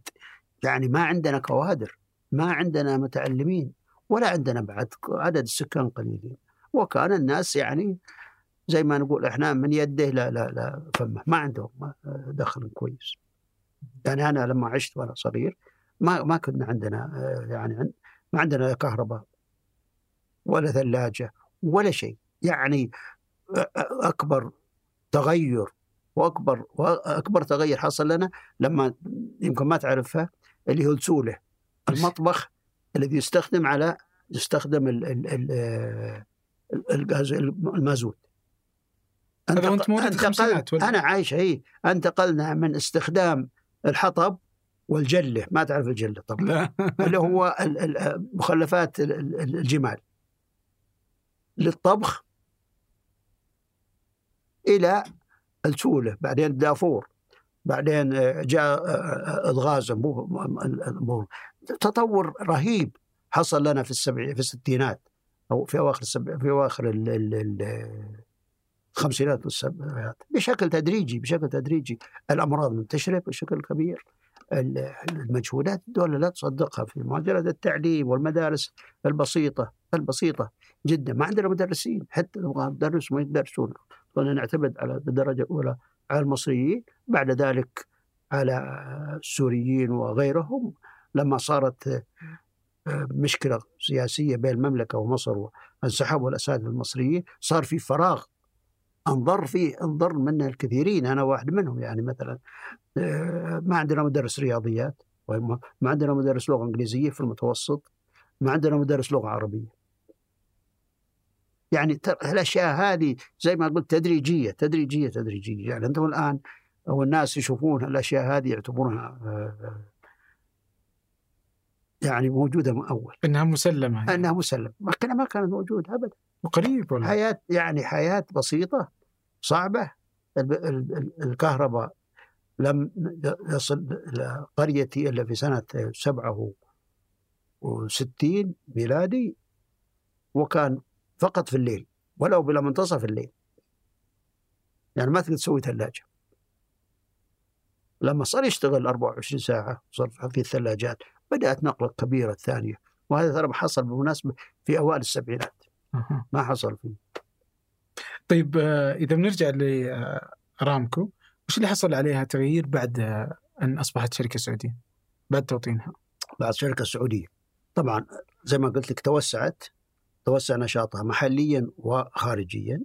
يعني ما عندنا كوادر ما عندنا متعلمين ولا عندنا بعد عدد السكان قليلين. وكان الناس يعني زي ما نقول إحنا من يده لا لا لا فمه ما عندهم دخل كويس. يعني أنا لما عشت وأنا صغير ما ما كنا عندنا يعني ما عندنا كهرباء ولا ثلاجة ولا شيء. يعني أكبر تغير وأكبر وأكبر تغير حصل لنا لما يمكن ما تعرفها اللي هو السولة المطبخ الذي يستخدم على يستخدم الغاز المازوت. هذا وانت مولد الخمسينات أنا عايش هي انتقلنا من استخدام الحطب والجلة ما تعرف الجلة طبعا. اللي هو مخلفات الجمال. للطبخ إلى السولة بعدين الدافور بعدين آه، جاء آه، الغاز تطور رهيب حصل لنا في السبع في الستينات أو في أواخر السبع في أواخر ال ال الخمسينات والسبعينات بشكل تدريجي بشكل تدريجي. الأمراض منتشرة بشكل كبير. المجهودات الدولة لا تصدقها في مجال التعليم والمدارس البسيطة البسيطة جدا. ما عندنا مدرسين حتى نبغى ندرس ما يدرسون. كنا نعتمد على بالدرجة الأولى على المصريين بعد ذلك على السوريين وغيرهم. لما صارت آه، مشكلة سياسية بين المملكة ومصر وانسحبوا الأساتذة المصريين صار في فراغ. انظر فيه انظر منا الكثيرين أنا واحد منهم يعني مثلا آه، ما عندنا مدرس رياضيات ما عندنا مدرس لغة إنجليزية في المتوسط ما عندنا مدرس لغة عربية. يعني الأشياء هذه زي ما قلت تدريجية تدريجية تدريجية. يعني أنتم الآن أو الناس يشوفون الأشياء هذه يعتبرونها آه، يعني موجودة من أول. إنها مسلمة يعني. إنها مسلمة. ما كانت موجودة ابدا. وقريب والله حياه يعني حياة بسيطة صعبة. الكهرباء لم يصل إلى قريتي إلا في سنة سبعة وستين ميلادي وكان فقط في الليل ولو بلا منتصف الليل. يعني ما تقدر تسوي ثلاجة لما صار يشتغل 24 ساعة صار في الثلاجات بدأت نقلة كبيرة الثانية وهذا ترى حصل بالمناسبة في أوائل السبعينات. ما حصل فيه. طيب آه، إذا بنرجع لأرامكو وش اللي حصل عليها تغيير بعد أن أصبحت شركة سعودية؟ بعد توطينها. بعد شركة سعودية. طبعا زي ما قلت لك توسعت. توسع نشاطها محليا وخارجيا.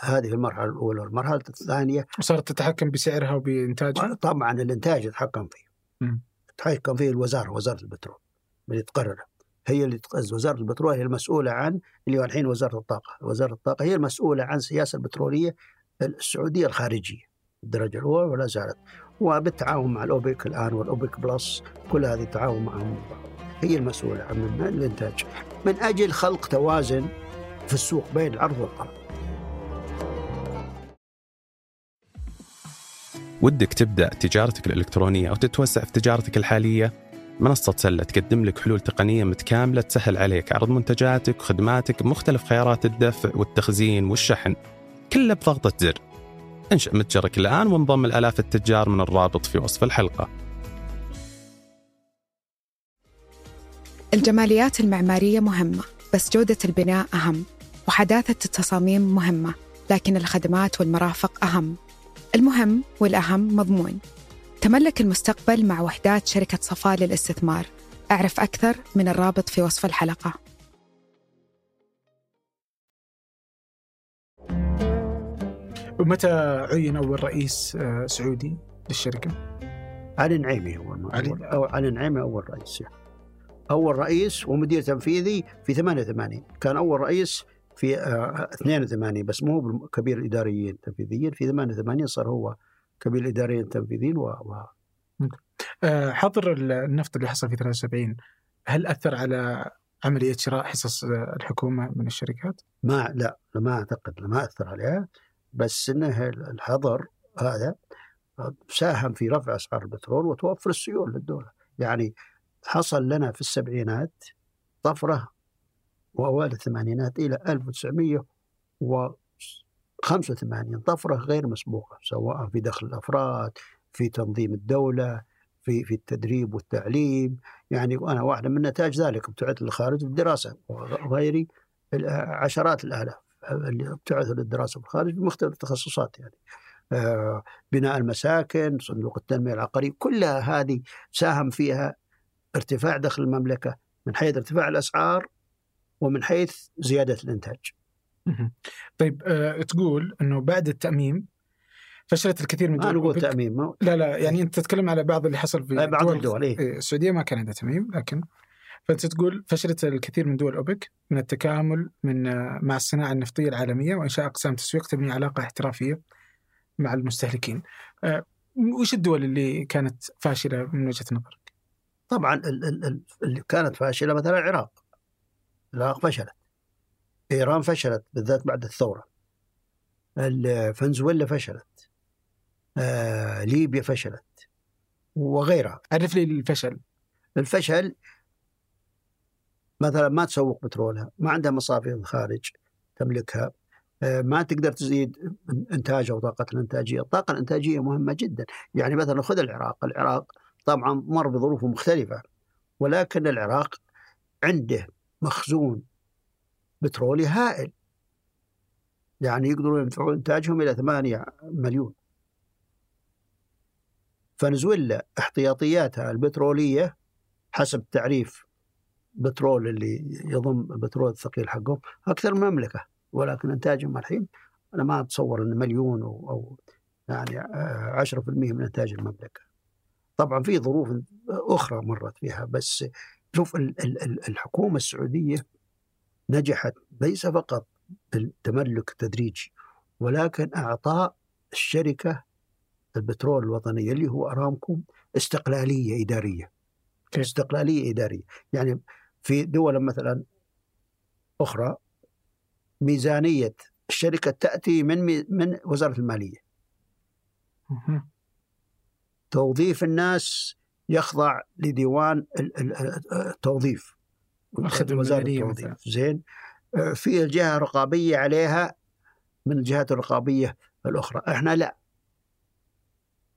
هذه المرحلة الأولى. المرحلة الثانية وصارت تتحكم بسعرها وبإنتاجها؟ طبعا الإنتاج يتحكم فيه. تتحكم فيه الوزارة وزارة البترول اللي تقرر هي اللي وزارة البترول هي المسؤولة عن اللي هو الحين وزارة الطاقة. وزارة الطاقة هي المسؤولة عن السياسة البترولية السعودية الخارجية. الدرجة الأولى ولا زالت. وبالتعاون مع الأوبك الآن والأوبك بلس كل هذه التعاون معهم. هي المسؤولة عن الإنتاج من أجل خلق توازن في السوق بين العرض والطلب ودك تبدأ تجارتك الإلكترونية أو تتوسع في تجارتك الحالية؟ منصة سلة تقدم لك حلول تقنية متكاملة تسهل عليك عرض منتجاتك وخدماتك بمختلف خيارات الدفع والتخزين والشحن. كله بضغطة زر. انشأ متجرك الآن وانضم الآلاف التجار من الرابط في وصف الحلقة. الجماليات المعمارية مهمة بس جودة البناء أهم وحداثة التصاميم مهمة لكن الخدمات والمرافق أهم. المهم والأهم مضمون. تملك المستقبل مع وحدات شركة صفاء للاستثمار. أعرف أكثر من الرابط في وصف الحلقة. ومتى عين أول رئيس آه، سعودي للشركة؟ علي نعيمي هو علي أو علي نعيمي أول رئيس أول رئيس ومدير تنفيذي في 88 كان أول رئيس في 82 آه، بس مو كبير الإداريين التنفيذيين. في 88 صار هو كبير الإداريين التنفيذيين و, و... آه، حظر النفط اللي حصل في 73 هل أثر على عملية شراء حصص الحكومة من الشركات؟ ما لا ما أعتقد ما أثر عليها. بس إنه الحظر هذا ساهم في رفع أسعار البترول وتوفر السيول للدولة. يعني حصل لنا في السبعينات طفرة وأوائل الثمانينات إلى 1985 طفرة غير مسبوقة سواء في دخل الأفراد في تنظيم الدولة في في التدريب والتعليم. يعني وأنا واحدة من نتائج ذلك ابتعدت للخارج الدراسة وغيري عشرات الآلاف اللي ابتعثوا للدراسة في الخارج بمختلف التخصصات يعني. آه، بناء المساكن صندوق التنمية العقارية كلها هذه ساهم فيها ارتفاع دخل المملكة من حيث ارتفاع الأسعار ومن حيث زيادة الإنتاج. طيب أه تقول إنه بعد التأميم فشلت الكثير من دول نقول تأميم لا لا يعني أنت تتكلم على بعض اللي حصل في بعض الدول, الدول إيه؟ إيه، السعودية ما كان عندها تأميم لكن فأنت تقول فشلت الكثير من دول أوبك من التكامل من مع الصناعة النفطية العالمية وإنشاء أقسام تسويق تبني علاقة احترافية مع المستهلكين. أه وش الدول اللي كانت فاشلة من وجهة نظرك؟ طبعا اللي كانت فاشلة مثلا العراق. العراق فشلت. إيران فشلت بالذات بعد الثورة. فنزويلا فشلت. آه ليبيا فشلت وغيرها عرف لي الفشل الفشل مثلا ما تسوق بترولها ما عندها مصافي من الخارج تملكها آه، ما تقدر تزيد إنتاجها وطاقه الإنتاجية، الطاقة الإنتاجية مهمة جدا، يعني مثلا خذ العراق، العراق طبعا مر بظروف مختلفة ولكن العراق عنده مخزون بترولي هائل يعني يقدرون يدفعون إنتاجهم إلى 8 مليون فنزويلا احتياطياتها البترولية حسب تعريف بترول اللي يضم البترول الثقيل حقهم أكثر من مملكة ولكن إنتاجهم الحين أنا ما أتصور إن مليون أو يعني 10% من إنتاج المملكة. طبعا في ظروف أخرى مرت فيها بس شوف الحكومة السعودية نجحت ليس فقط بالتملك التدريجي ولكن اعطاء الشركة البترول الوطنية اللي هو ارامكو استقلالية إدارية. استقلالية إدارية، يعني في دول مثلا أخرى ميزانية الشركة تأتي من من وزارة المالية. توظيف الناس يخضع لديوان التوظيف الماليه مثلا. زين. آه، في الجهة الرقابية عليها من الجهات الرقابية الأخرى. إحنا لا.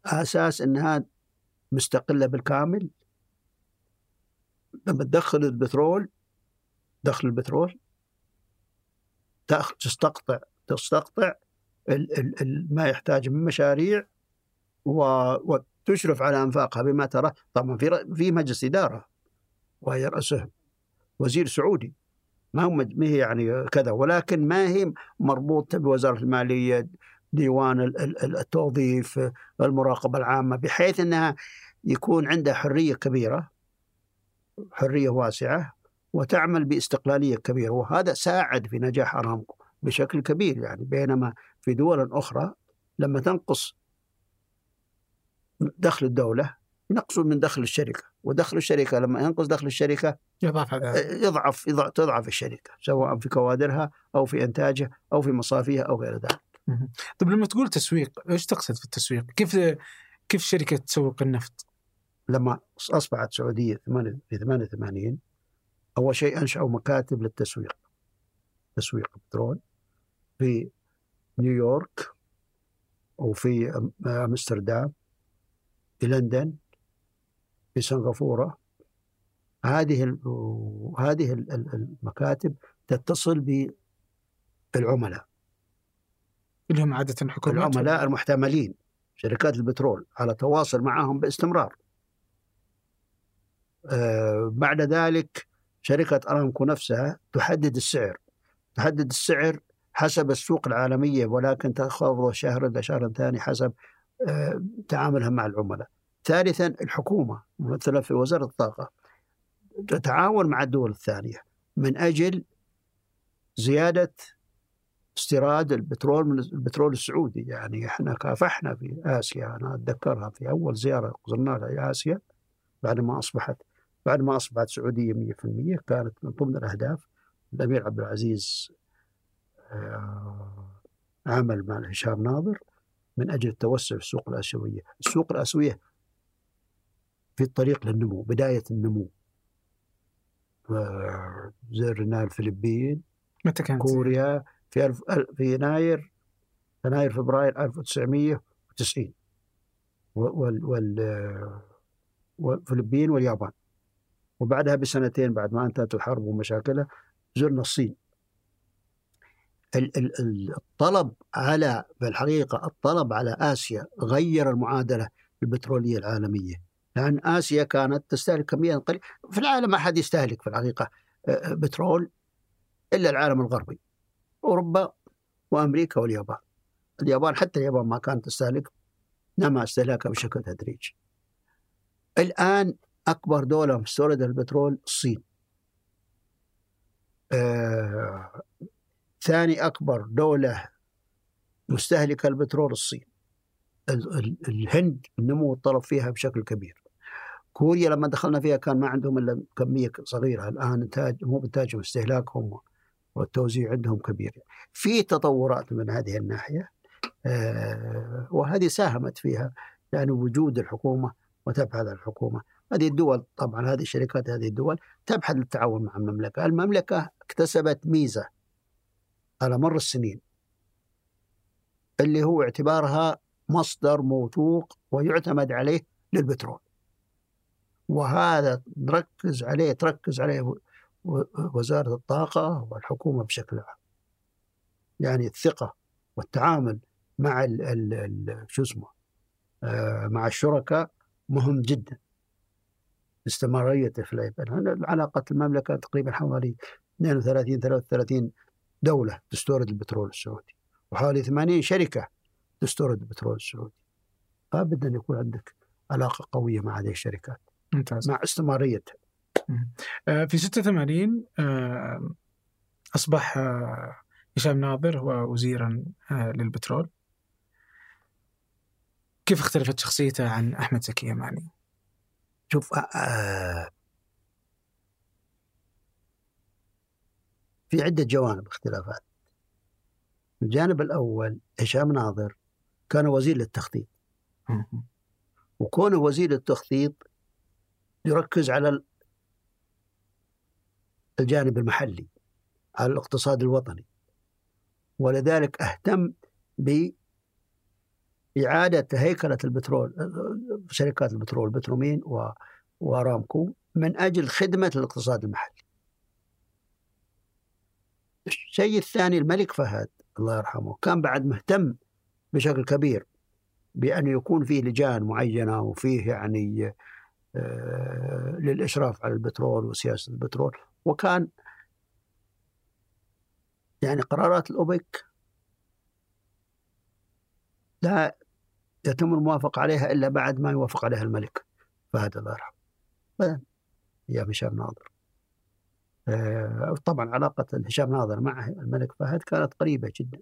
أساس إنها مستقلة بالكامل. لما تدخل البترول دخل البترول. تستقطع تستقطع ال ال ال ما يحتاج من مشاريع وتشرف على أنفاقها بما ترى طبعا في في مجلس إدارة ويرأسه وزير سعودي. ما هو ما هي يعني كذا ولكن ما هي مربوطة بوزارة المالية ديوان التوظيف المراقبة العامة بحيث إنها يكون عندها حرية كبيرة حرية واسعة وتعمل باستقلالية كبيرة. وهذا ساعد في نجاح أرامكو بشكل كبير يعني. بينما في دول أخرى لما تنقص دخل الدولة ينقصون من دخل الشركة ودخل الشركة لما ينقص دخل الشركة يضعف يضعف تضعف الشركة سواء في كوادرها أو في إنتاجها أو في مصافيها أو غير ذلك. طيب لما تقول تسويق إيش تقصد في التسويق؟ كيف كيف شركة تسوق النفط؟ لما أصبحت السعوديه في 88 أول شيء أنشأوا مكاتب للتسويق تسويق البترول في نيويورك وفي أمستردام في لندن في سنغافورة. هذه هذه المكاتب تتصل بالعملاء اللي هم عادة حكومات؟ العملاء المحتملين شركات البترول على تواصل معهم باستمرار. آه بعد ذلك شركة أرامكو نفسها تحدد السعر. تحدد السعر حسب السوق العالمية ولكن تخفض شهر إلى شهر ثاني حسب تعاملها مع العملاء. ثالثا الحكومة مثلا في وزارة الطاقة تتعاون مع الدول الثانية من أجل زيادة استيراد البترول من البترول السعودي. يعني إحنا كافحنا في آسيا. أنا أتذكرها في أول زيارة زرناها لاسيا بعد ما أصبحت بعد ما أصبحت السعوديه 100% كانت من ضمن الأهداف. الأمير عبد العزيز آه، عمل مع هشام ناظر. من أجل التوسع في السوق الآسيوية، السوق الآسيوية في الطريق للنمو، بداية النمو. آه، زرنا الفلبين متى كانت؟ كوريا في ألف في يناير يناير فبراير 1990 وال وال والفلبين واليابان وبعدها بسنتين بعد ما أنتهت الحرب ومشاكلها زرنا الصين الطلب على في الحقيقة الطلب على آسيا غير المعادلة البترولية العالمية. لأن آسيا كانت تستهلك كمية قليلة. في العالم ما حد يستهلك في الحقيقة آه، آه، بترول إلا العالم الغربي أوروبا وأمريكا واليابان. اليابان حتى اليابان ما كانت تستهلك نما استهلاكها بشكل تدريجي الآن أكبر دولة مستوردة البترول الصين آه، ثاني أكبر دولة مستهلكة البترول الصين. الهند نمو الطلب فيها بشكل كبير. كوريا لما دخلنا فيها كان ما عندهم إلا كمية صغيرة. الآن انتاج مو انتاجهم استهلاكهم والتوزيع عندهم كبير. في تطورات من هذه الناحية آه، وهذه ساهمت فيها يعني وجود الحكومة وتبحث الحكومة. هذه الدول طبعا هذه الشركات هذه الدول تبحث للتعاون مع المملكة. المملكة اكتسبت ميزة. على مر السنين اللي هو اعتبارها مصدر موثوق ويعتمد عليه للبترول. وهذا نركز عليه تركز عليه وزارة الطاقة والحكومة بشكل عام. يعني الثقة والتعامل مع ال ال شو اسمه آه مع الشركاء مهم جدا. استمرارية في علاقة المملكة تقريبا حوالي 32 33 دولة تستورد البترول السعودي. وحوالي 80 شركة تستورد البترول السعودي. لابد أن يكون عندك علاقة قوية مع هذه الشركات. ممتاز. مع استمراريتها. آه، في 86 آه، أصبح آه، هشام ناظر هو وزيرا للبترول. كيف اختلفت شخصيته عن أحمد زكي يماني؟ شوف في عدة جوانب اختلافات. الجانب الأول هشام ناظر كان وزير للتخطيط. وكونه وزير للتخطيط يركز على الجانب المحلي على الاقتصاد الوطني. ولذلك أهتم بإعادة هيكلة البترول شركات البترول بترومين وأرامكو من أجل خدمة الاقتصاد المحلي. الشيء الثاني الملك فهد الله يرحمه كان بعد مهتم بشكل كبير بأن يكون فيه لجان معينة وفيه يعني آه، للإشراف على البترول وسياسة البترول. وكان يعني قرارات الأوبك لا يتم الموافقة عليها إلا بعد ما يوافق عليها الملك فهد الله يرحمه. يا هشام ناظر. طبعا علاقة هشام ناظر مع الملك فهد كانت قريبة جدا.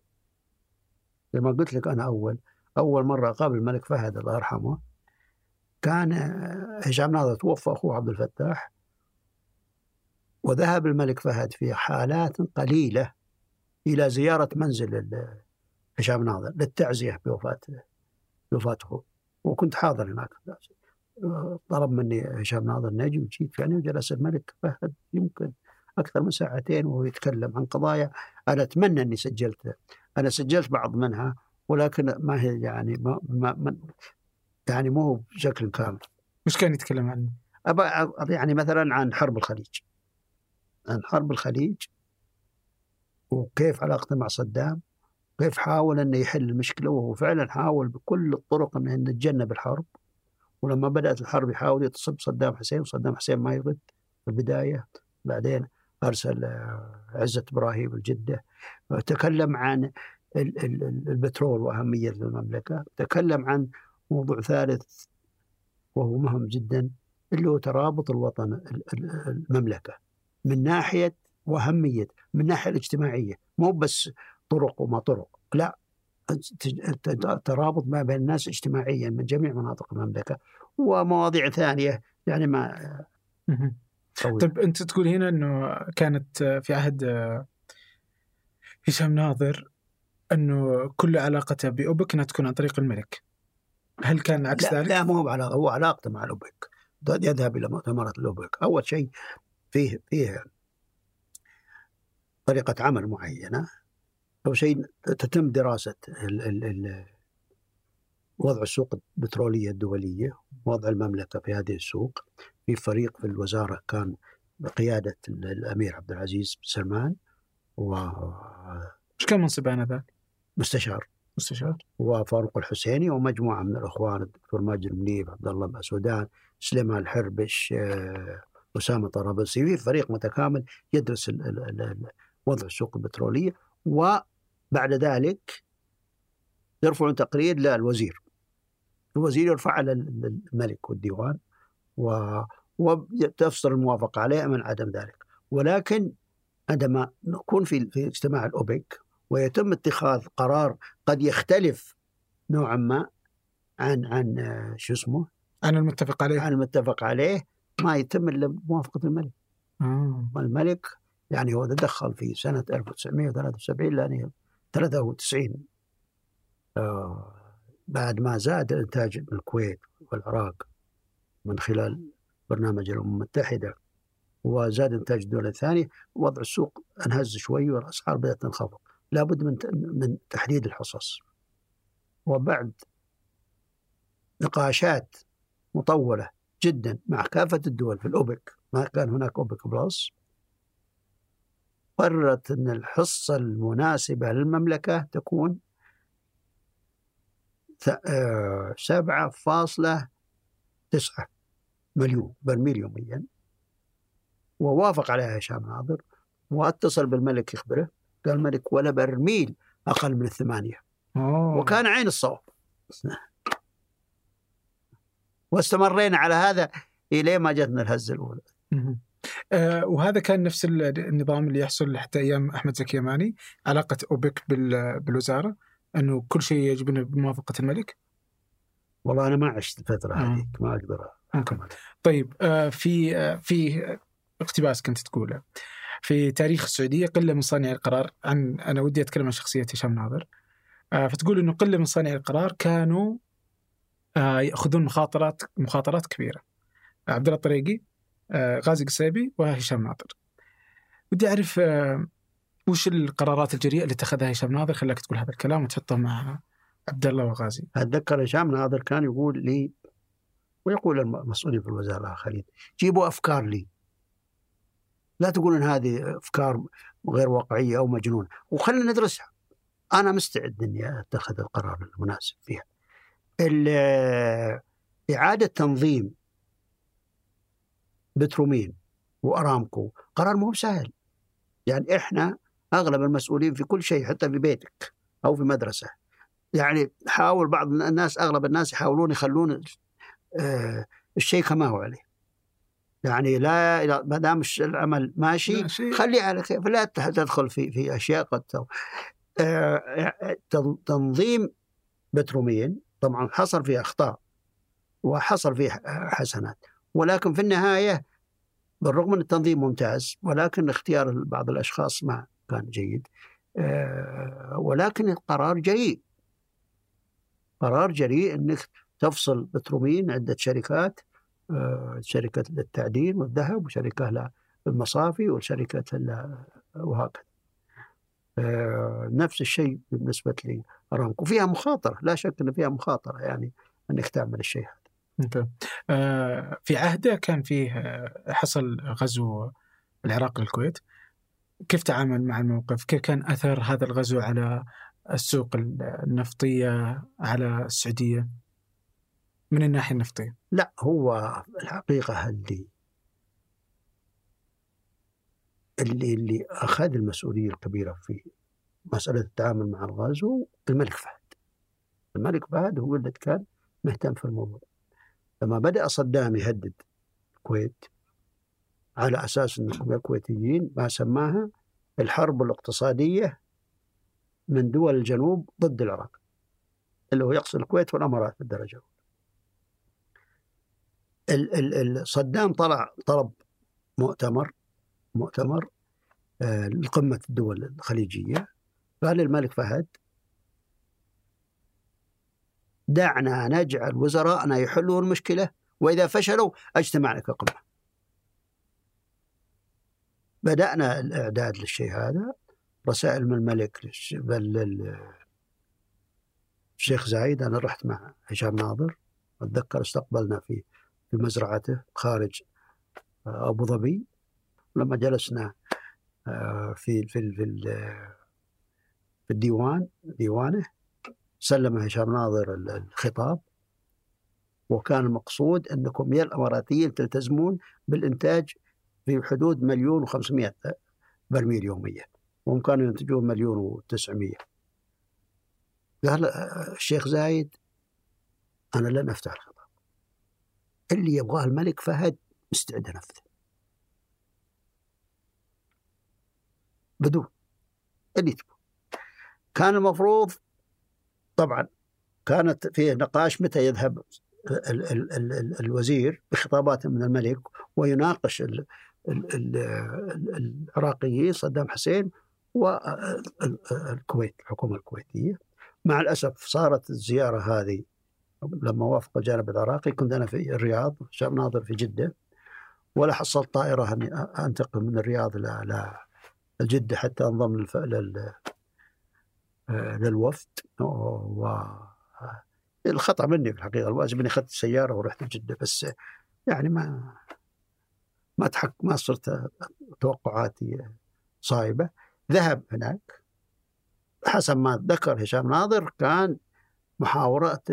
زي ما قلت لك أنا أول أول مرة أقابل الملك فهد الله يرحمه كان هشام ناظر توفى أخوه عبد الفتاح. وذهب الملك فهد في حالات قليلة إلى زيارة منزل هشام ناظر للتعزية بوفاة أخوه وكنت حاضر هناك. طلب مني هشام ناظر نجي وجيت يعني وجلس الملك فهد يمكن أكثر من ساعتين وهو يتكلم عن قضايا أنا أتمنى أني سجلتها أنا سجلت بعض منها ولكن ما هي يعني ما, ما, ما يعني مو بشكل كامل. وش كان يتكلم عنه؟ يعني مثلا عن حرب الخليج. عن حرب الخليج وكيف علاقته مع صدام كيف حاول إنه يحل المشكلة وهو فعلا حاول بكل الطرق إنه يتجنب الحرب. ولما بدأت الحرب يحاول يتصل بصدام حسين وصدام حسين ما يرد في البداية. بعدين أرسل عزة إبراهيم الجدة. تكلم عن البترول وأهمية المملكة. تكلم عن موضوع ثالث وهو مهم جدا اللي هو ترابط الوطن المملكة من ناحية وأهمية من الناحية الاجتماعية. مو بس طرق وما طرق لا. ترابط ما بين الناس اجتماعيا من جميع مناطق المملكة ومواضيع ثانية يعني ما طيب أنت تقول هنا أنه كانت في عهد هشام ناظر أنه كل علاقته بأوبك أنها تكون عن طريق الملك. هل كان عكس لا ذلك؟ لا مو بعلاقة هو علاقته مع الأوبك. يذهب إلى مؤتمرات الأوبك. أول شيء فيه فيه طريقة عمل معينة. أول شيء تتم دراسة ال ال ال وضع السوق البترولية الدولية وضع المملكة في هذه السوق. في فريق في الوزارة كان بقيادة الأمير عبد العزيز بن سلمان و إيش كان منصب آنذاك؟ مستشار. مستشار. وفاروق الحسيني ومجموعة من الإخوان الدكتور ماجد المنيب عبد الله باسودان سليمان الحربش آه، أسامة طرابلسي. في فريق متكامل يدرس وضع السوق البترولية وبعد ذلك يرفعون تقرير للوزير. الوزير يرفع على الملك والديوان و وتفصل الموافقة عليه من عدم ذلك. ولكن عندما نكون في في اجتماع الأوبك ويتم اتخاذ قرار قد يختلف نوعا ما عن عن شو اسمه؟ عن المتفق عليه. عن المتفق عليه ما يتم إلا بموافقة الملك. آه. الملك يعني هو تدخل في سنة 1973 لأن 93 آه، بعد ما زاد إنتاج الكويت والعراق من خلال برنامج الأمم المتحدة وزاد إنتاج الدول الثانية وضع السوق أنهز شوي والأسعار بدأت تنخفض. لابد من من تحديد الحصص. وبعد نقاشات مطولة جدا مع كافة الدول في الأوبك ما كان هناك أوبك بلس. قررت أن الحصة المناسبة للمملكة تكون سبعة فاصلة تسعة مليون برميل يوميا ووافق عليها هشام ناظر واتصل بالملك يخبره. قال الملك ولا برميل أقل من الثمانية. أوه. وكان عين الصواب. واستمرينا على هذا إلى ما جتنا الهزة الأولى. آه وهذا كان نفس النظام اللي يحصل حتى أيام أحمد زكي يماني علاقة أوبك بالوزارة. إنه كل شيء يجب بموافقة الملك. والله أنا ما عشت الفترة هذيك ما أقدر ممكن. طيب آه في آه في اقتباس كنت تقوله. في تاريخ السعودية قلة من صانعي القرار عن أنا ودي أتكلم عن شخصية هشام ناظر. آه فتقول إنه قلة من صانعي القرار كانوا آه، يأخذون مخاطرات مخاطرات كبيرة. عبد الله الطريقي آه، غازي قصيبي وهشام ناظر. ودي أعرف آه، وش القرارات الجريئة اللي اتخذها هشام ناظر؟ خلاك تقول هذا الكلام وتحطه مع عبد الله وغازي. أتذكر هشام ناظر كان يقول لي ويقول المسؤولين في الوزاره الآخرين جيبوا أفكار لي. لا تقولون هذه أفكار غير واقعية أو مجنونة وخلينا ندرسها. أنا مستعد إني أتخذ القرار المناسب فيها. إعادة تنظيم بترومين وأرامكو قرار مو سهل يعني إحنا أغلب المسؤولين في كل شيء حتى في بيتك أو في مدرسة. يعني حاول بعض الناس أغلب الناس يحاولون يخلون آه، الشيء كما هو عليه. يعني لا ما دام العمل ماشي خليه على كيف لا تدخل في في أشياء قد آه، تنظيم بترومين طبعا حصل فيه أخطاء وحصل فيه حسنات ولكن في النهاية بالرغم من التنظيم ممتاز ولكن اختيار بعض الأشخاص ما كان جيد. آه، ولكن القرار جريء. قرار جريء أنك تفصل بترومين عدة شركات آه، شركة للتعدين والذهب وشركة للمصافي وشركة وهكذا. آه، نفس الشيء بالنسبة لأرامكو فيها مخاطرة لا شك أن فيها مخاطرة يعني أنك تعمل الشيء هذا. في عهده كان فيه حصل غزو العراق للكويت. كيف تعامل مع الموقف؟ كيف كان أثر هذا الغزو على السوق النفطية على السعودية من الناحية النفطية؟ لا هو الحقيقة اللي اللي اللي أخذ المسؤولية الكبيرة في مسألة التعامل مع الغزو الملك فهد. الملك فهد هو اللي كان مهتم في الموضوع. لما بدأ صدام يهدد الكويت على أساس انهم الكويتيين ما سماها الحرب الاقتصادية من دول الجنوب ضد العراق. اللي هو يقصد الكويت والإمارات بالدرجة الأولى. صدام طلع طلب مؤتمر مؤتمر آه، لقمة الدول الخليجية قال الملك فهد دعنا نجعل وزراءنا يحلون المشكلة وإذا فشلوا اجتمعنا كقمة بدأنا الإعداد للشيء هذا. رسائل من الملك بل الشيخ زايد أنا رحت مع هشام ناظر. أتذكر استقبلنا في في مزرعته خارج آه، أبو ظبي. لما جلسنا آه، في في في في الديوان ديوانه سلم هشام ناظر الخطاب. وكان المقصود أنكم يا الأماراتيين تلتزمون بالإنتاج في حدود مليون وخمسمائة برميل يوميا. وهم كانوا ينتجون مليون وتسعمية. قال الشيخ زايد أنا لن أفتح الخطاب. اللي يبغاه الملك فهد مستعد أنفذه بدون اللي تبغى. كان المفروض طبعا كانت فيه نقاش متى يذهب ال ال ال الوزير بخطابات من الملك ويناقش العراقيين صدام حسين والكويت الحكومة الكويتية. مع الأسف صارت الزيارة هذه لما وافق الجانب العراقي. كنت أنا في الرياض شاب ناظر في جدة ولا حصلت طائرة أني انتقل من الرياض إلى جده حتى للف... لل... للوفد. و الخطأ مني في الحقيقة. الواجب إني أخذت السياره ورحت جده بس يعني ما ما تحق ما صرت توقعاتي صايبة. ذهب هناك. حسب ما ذكر هشام ناظر كان محاورات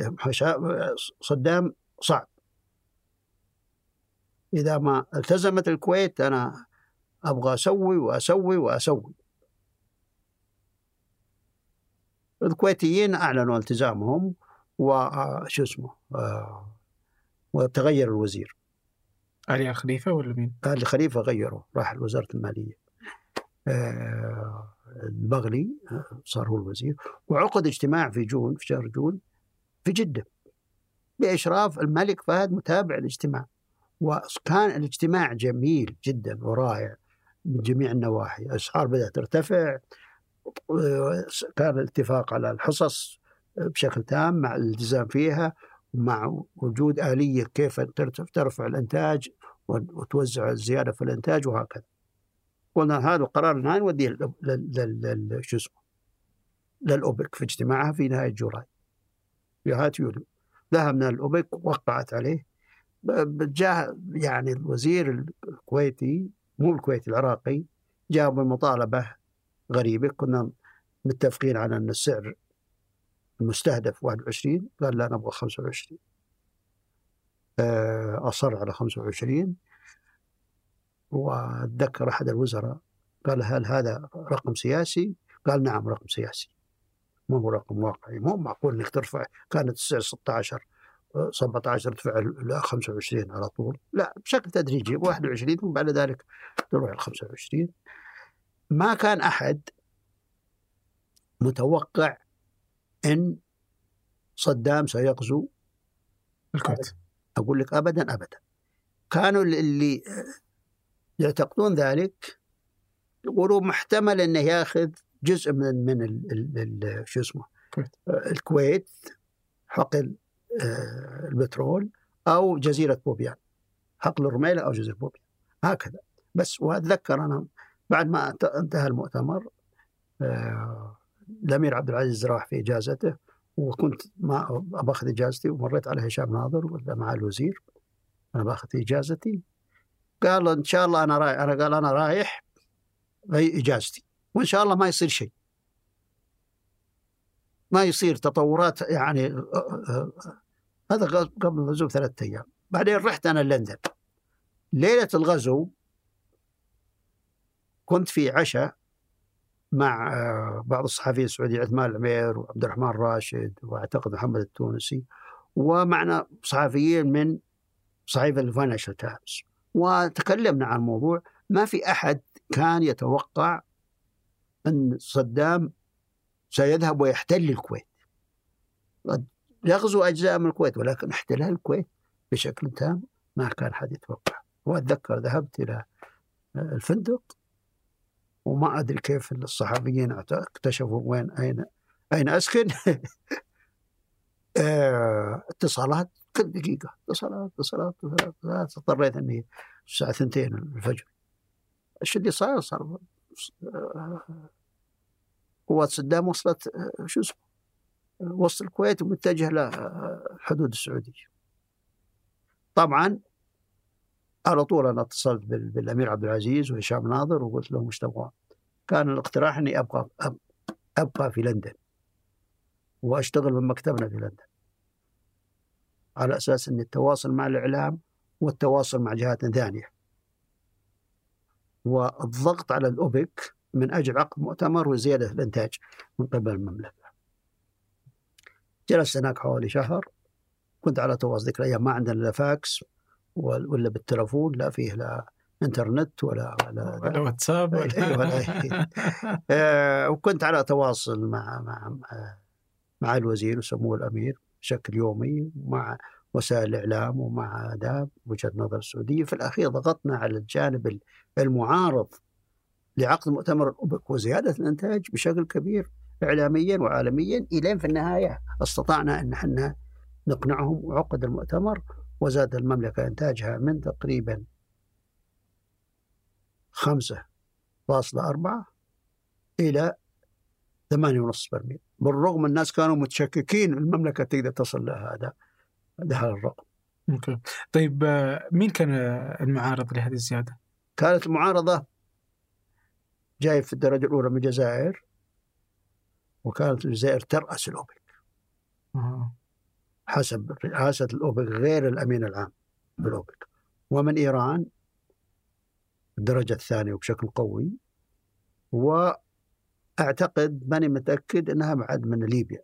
صدام صعب. إذا ما التزمت الكويت أنا أبغى أسوي وأسوي وأسوي. الكويتيين أعلنوا التزامهم وشو اسمه آه، وتغير الوزير. علي الخليفة ولا مين؟ آل الخليفة غيره راح لوزارة المالية. آه، البغلي آه، صار هو الوزير. وعقد اجتماع في جون في شهر جون في جدة. بإشراف الملك فهد متابع الاجتماع. وكان الاجتماع جميل جدا ورائع من جميع النواحي. الأسعار بدأت ترتفع كان الاتفاق على الحصص بشكل تام مع الالتزام فيها مع وجود آلية كيف ترفع الإنتاج وتوزع الزيادة في الإنتاج وهكذا. قلنا هذا القرار الآن نوديه شو اسمه للأوبك في اجتماعها في نهاية جولاي. في نهاية يوليو ذهبنا الأوبك وقعت عليه. جاء يعني الوزير الكويتي مو الكويتي العراقي جاء بمطالبة غريبة. كنا متفقين على أن السعر المستهدف 21 قال لا نبغى 25 آه، أصر على 25 وأتذكر أحد الوزراء قال هل هذا رقم سياسي؟ قال نعم رقم سياسي. ما هو رقم واقعي مو معقول إنك ترفع كانت السعر 16 17 ترفع ل 25 على طول. لا بشكل تدريجي 21 وبعد ذلك تروح ل 25 ما كان أحد متوقع إن صدام سيغزو الكويت. أقول لك ابدا ابدا. كانوا اللي يعتقدون ذلك يقولوا محتمل إنه ياخذ جزء من من ال ال شو اسمه الكويت حقل آه، البترول أو جزيرة بوبيان. حقل الرميله أو جزيرة بوبيان. هكذا. بس وأتذكر أنا بعد ما انتهى المؤتمر آه، الأمير عبد العزيز راح في إجازته. وكنت ما باخذ إجازتي ومريت على هشام ناظر ولا مع الوزير. أنا باخذ إجازتي. قال إن شاء الله أنا رايح أنا قال أنا رايح إجازتي. وإن شاء الله ما يصير شيء. ما يصير تطورات يعني هذا قبل الغزو بثلاثة أيام. بعدين رحت أنا لندن. ليلة الغزو كنت في عشاء. مع بعض الصحفيين السعوديين عثمان العمير وعبد الرحمن راشد وأعتقد محمد التونسي. ومعنا صحفيين من صحيفة الفاينانشال تايمز وتكلمنا عن الموضوع. ما في أحد كان يتوقع أن صدام سيذهب ويحتل الكويت. قد يغزو أجزاء من الكويت ولكن احتلال الكويت بشكل تام ما كان حد يتوقع. وأتذكر ذهبت إلى الفندق. وما أدري كيف الصحفيين اكتشفوا وين أين أين أسكن. آه، اتصالات كل دقيقة اتصالات اتصالات اتصالات. اضطريت إني الساعة 2 الفجر. إيش اللي صار؟ صار قوات صدام وصلت آه، شو اسمه؟ وسط الكويت ومتجه لحدود السعودية. طبعا على طول أنا اتصلت بالأمير عبد العزيز وهشام ناظر وقلت لهم إيش تبغون؟ كان الاقتراح إني ابقى أبقى في لندن وأشتغل من مكتبنا في لندن على أساس إن التواصل مع الإعلام والتواصل مع جهات ثانية والضغط على الأوبك من أجل عقد مؤتمر وزيادة الإنتاج من قبل المملكة. جلست هناك حوالي شهر كنت على تواصل ذيك الأيام ما عندنا لا فاكس ولا بالتلفون لا فيه لا إنترنت ولا ولا, ولا واتساب ولا, ولا آه، وكنت على تواصل مع مع مع الوزير وسمو الأمير بشكل يومي مع وسائل الإعلام ومع آداب وجهة نظر السعوديه في الأخير ضغطنا على الجانب المعارض لعقد مؤتمر الأوبك وزيادة الإنتاج بشكل كبير اعلاميا وعالميا إلين في النهاية. استطعنا أن إحنا نقنعهم وعقد المؤتمر وزاد المملكة إنتاجها من تقريبا 5.4 إلى 8.5 برميل بالرغم الناس كانوا متشككين المملكة تقدر تصل لهذا هذا الرقم أوكي طيب مين كان المعارض لهذه الزيادة؟ كانت المعارضة جاي في الدرجة الأولى من الجزائر وكانت الجزائر ترأس الأوبك آه. حسب رئاسة الأوبك غير الأمين العام بالاوبك ومن إيران الدرجة الثانية وبشكل قوي وأعتقد ماني متأكد إنها بعد من ليبيا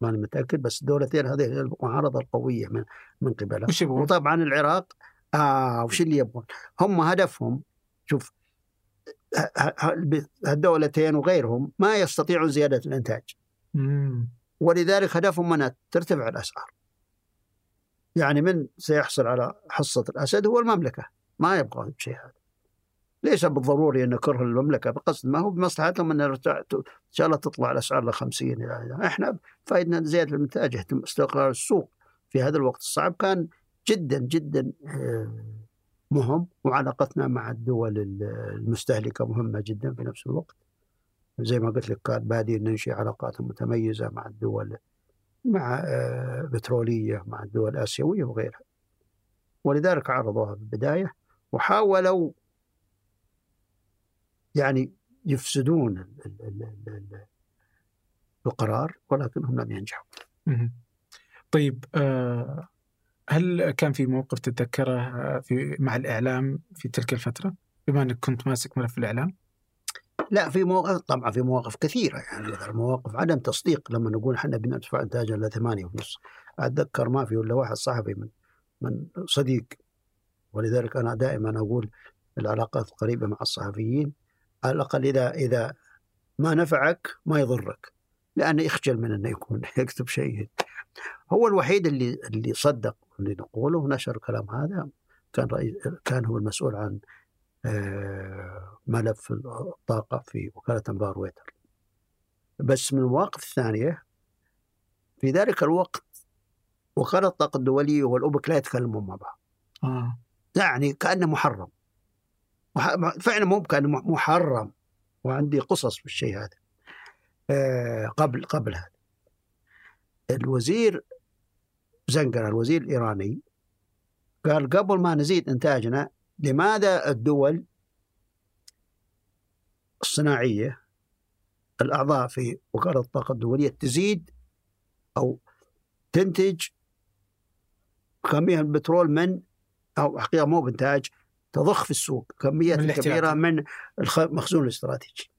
ماني متأكد بس الدولتين هذه هي المعارضة القوية من من قبلها؟ وطبعا العراق آه وش اللي يبغون؟ هم هدفهم شوف هالدولتين وغيرهم ما يستطيعون زيادة الإنتاج مم. ولذلك هدفهم منها ترتفع الأسعار. يعني من سيحصل على حصة الأسد هو المملكة ما يبغى شيء هذا. ليس بالضروري أن كره المملكة بقصد ما هو بمصلحتهم يرتع- إن شاء الله تطلع الأسعار ل 50 إلى إحنا فائدنا زيادة الانتاج يهتم استقرار السوق في هذا الوقت الصعب كان جدا جدا آه، مهم وعلاقتنا مع الدول المستهلكة مهمة جدا في نفس الوقت. زي ما قلت لك كان بادين ننشئ علاقات متميزة مع الدول مع آه، بترولية مع الدول الآسيوية وغيرها. ولذلك عرضوها في البداية وحاولوا يعني يفسدون ال- ال- ال- ال- القرار ولكنهم لم ينجحوا. طيب آه، هل كان في موقف تتذكره آه، في مع الإعلام في تلك الفترة؟ بما إنك كنت ماسك ملف الإعلام؟ لا في مواقف طبعا في مواقف كثيرة يعني مثلا مواقف عدم تصديق لما نقول إحنا بندفع انتاجنا 8 ونص. أتذكر ما في ولا واحد صحفي من من صديق ولذلك أنا دائما أقول العلاقات القريبه مع الصحفيين على الأقل إذا إذا ما نفعك ما يضرك لأنه يخجل من إنه يكون يكتب شيء. هو الوحيد اللي اللي صدق اللي نقوله ونشر الكلام هذا كان رئيس كان هو المسؤول عن ملف الطاقة في وكالة أنبار ويتر. بس من المواقف الثانية في ذلك الوقت وكالة الطاقة الدولية والأوبك لا يتكلمون مع بعض. آه. يعني كأنه محرم. مح- فعلا مو كان محرم. وعندي قصص بالشيء هذا. آه، قبل قبل هذا. الوزير زنقر الوزير الإيراني قال قبل ما نزيد إنتاجنا لماذا الدول الصناعية الأعضاء في وكالة الطاقة الدولية تزيد أو تنتج كمية البترول من أو حقيقة مو بإنتاج تضخ في السوق كمية من. كبيرة من المخزون الاستراتيجي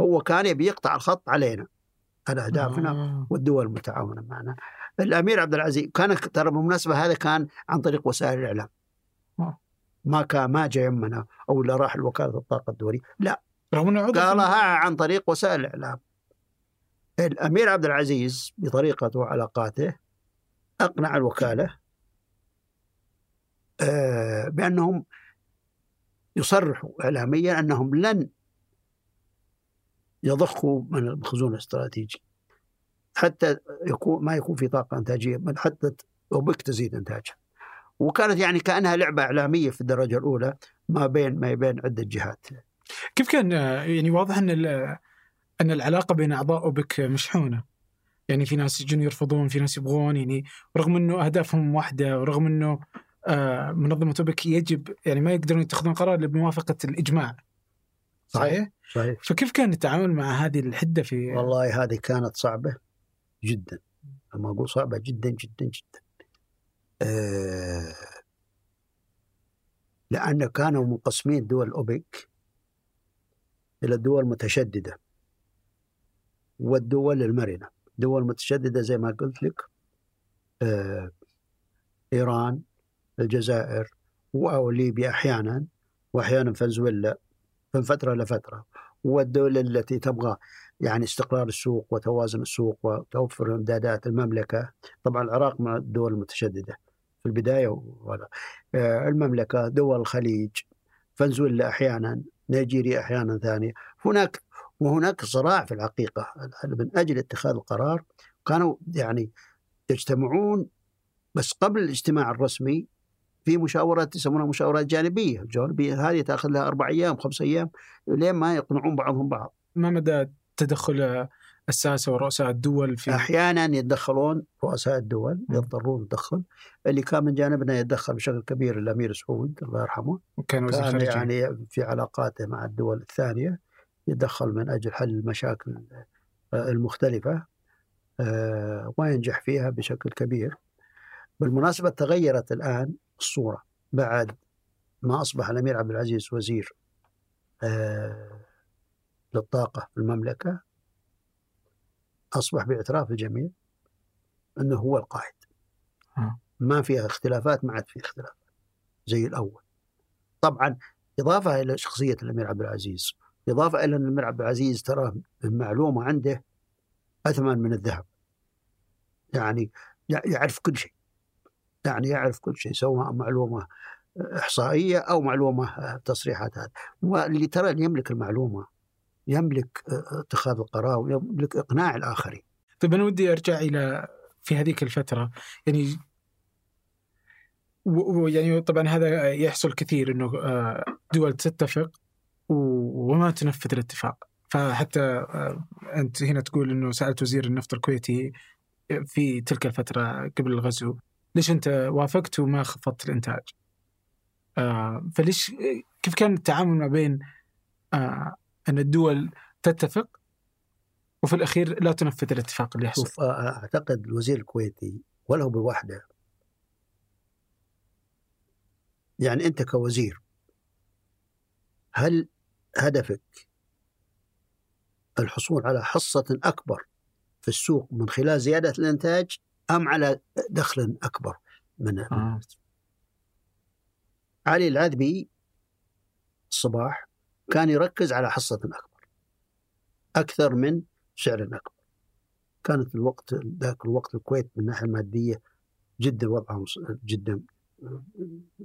هو كان يبي يقطع الخط علينا هذا أهدافنا آه. والدول المتعاونة معنا الأمير عبد العزيز كان ترى بالمناسبة هذا كان عن طريق وسائل الإعلام. ما كان ما جاء يمنا أو لا راح لوكالة الطاقة الدولية. لا. رغم إنه قالها عن طريق وسائل الإعلام. الأمير عبد العزيز بطريقته وعلاقاته أقنع الوكالة آه، بأنهم يصرحوا إعلاميا أنهم لن يضخوا من المخزون الاستراتيجي. حتى يكون ما يكون في طاقة إنتاجية بل حتى أوبك تزيد إنتاجها. وكانت يعني كأنها لعبة إعلامية في الدرجة الأولى ما بين ما بين عدة جهات. كيف كان يعني واضح أن أن العلاقة بين أعضاء أوبك مشحونة. يعني في ناس يجون يرفضون في ناس يبغون يعني رغم أنه أهدافهم واحدة ورغم أنه آه، منظمة أوبك يجب يعني ما يقدرون يتخذون قرار إلا بموافقة الإجماع. صحيح؟ صحيح فكيف كان التعامل مع هذه الحدة في والله هذه كانت صعبة جدا. لما أقول صعبة جدا جدا جدا. لأن كانوا منقسمين دول الأوبك إلى الدول المتشددة والدول المرنة. الدول المتشددة زي ما قلت لك آه إيران الجزائر وليبيا أحيانا وأحيانا فنزويلا من فترة لفترة والدول التي تبغى يعني استقرار السوق وتوازن السوق وتوفر إمدادات المملكة. طبعا العراق من الدول المتشددة. في البداية ولا آه، المملكة دول الخليج فنزويلا أحيانا نيجيريا أحيانا ثانية. هناك وهناك صراع في الحقيقة. من أجل اتخاذ القرار كانوا يعني يجتمعون بس قبل الاجتماع الرسمي في مشاورات يسمونها مشاورات جانبية. الجانبية هذه تأخذ لها أربع أيام خمس أيام لين ما يقنعون بعضهم بعض. ما مدى تدخل الساسة ورؤساء الدول في أحيانا يتدخلون رؤساء الدول يضطرون يتدخل اللي كان من جانبنا يتدخل بشكل كبير الأمير سعود الله يرحمه. كان وزير كان يعني في علاقاته مع الدول الثانية يتدخل من أجل حل المشاكل المختلفة آه، وينجح فيها بشكل كبير. بالمناسبة تغيرت الآن الصورة بعد ما أصبح الأمير عبد العزيز وزير آه، للطاقة في المملكة. أصبح باعتراف الجميع أنه هو القائد. آه. ما فيها اختلافات ما عاد في اختلافات زي الأول. طبعا إضافة إلى شخصية الأمير عبد العزيز. إضافة إلى أن الأمير عبد العزيز ترى المعلومة عنده أثمن من الذهب. يعني يع- يعرف كل شيء. يعني يعرف كل شيء سواء معلومة إحصائية أو معلومة تصريحات هذا واللي ترى اللي يملك المعلومة يملك اتخاذ القرار ويملك إقناع الآخرين طيب أنا ودي أرجع إلى في هذيك الفترة يعني و- و- يعني طبعا هذا يحصل كثير إنه آه، دول تتفق وما تنفذ الاتفاق فحتى آه، أنت هنا تقول إنه سألت وزير النفط الكويتي في تلك الفترة قبل الغزو ليش أنت وافقت وما خفضت الإنتاج؟ آه، فليش كيف كان التعامل ما بين آه، أن الدول تتفق وفي الأخير لا تنفذ الاتفاق اللي يحصل؟ شوف أعتقد الوزير الكويتي ولو بالوحدة يعني أنت كوزير هل هدفك الحصول على حصة أكبر في السوق من خلال زيادة الإنتاج أم على دخل أكبر من آه. علي العذبي الصباح كان يركز على حصة أكبر أكثر من سعر أكبر. كانت الوقت ذاك الوقت الكويت من الناحية المادية جدا وضعهم جدا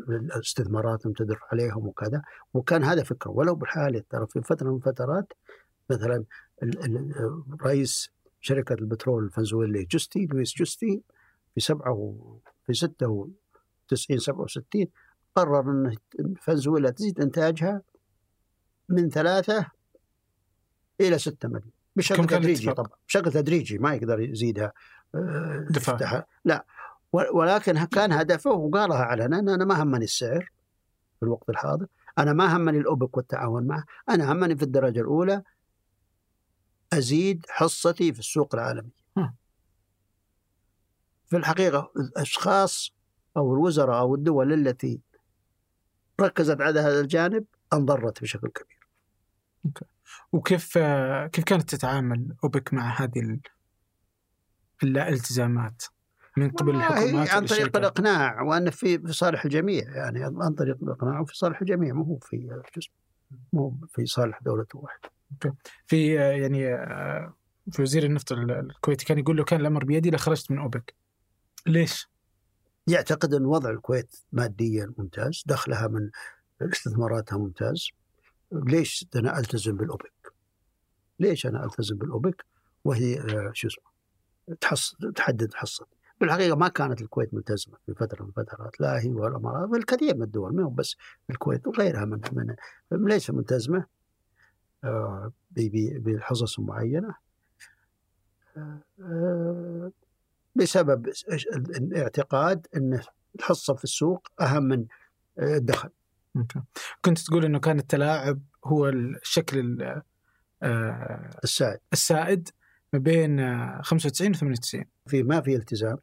الاستثمارات تدر عليهم وكذا. وكان هذا فكره. ولو بالحالة ترى في فترة من الفترات مثلا رئيس شركة البترول الفنزويلي جوستي لويس جوستي في سبعة و في ستة وتسعين سبعة وستين قرر أن فنزويلا تزيد إنتاجها من ثلاثة إلى ستة مليون بشكل تدريجي؟ طبعا بشكل تدريجي ما يقدر يزيدها آه،. يفتحها. لا ولكن كان هدفه وقالها علنا أن أنا ما همني السعر في الوقت الحاضر أنا ما همني الأوبك والتعاون معه أنا همني في الدرجة الأولى أزيد حصتي في السوق العالمي. في الحقيقة الأشخاص أو الوزراء أو الدول التي ركزت على هذا الجانب انضرت بشكل كبير وكيف كيف كانت تتعامل أوبك مع هذه ال- الالتزامات من قبل الحكومات عن طريق والشركات؟ الإقناع وأن في في صالح الجميع يعني عن طريق الإقناع وفي صالح الجميع مو هو في مو في صالح دولة واحدة. في يعني في وزير النفط ال- الكويتي كان يقول له كان الأمر بيدي لخرجت من أوبك. ليش؟ يعتقد أن وضع الكويت ماديا ممتاز دخلها من استثماراتها ممتاز. ليش أنا ألتزم بالأوبك؟ ليش أنا ألتزم بالأوبك؟ وهي آه، شو اسمه تحص تحدد حصة بالحقيقة ما كانت الكويت ملتزمة في فترة من الفترات لا هي ولا الإمارات بل كثير من الدول ما بس الكويت وغيرها من من ليس ملتزمة آه، بحصص معينة آه، بسبب الاعتقاد أن الحصة في السوق أهم من الدخل. أوكي. كنت تقول إنه كان التلاعب هو الشكل ال- آه، السائد السائد ما بين آه، 95 و 98 في ما في التزام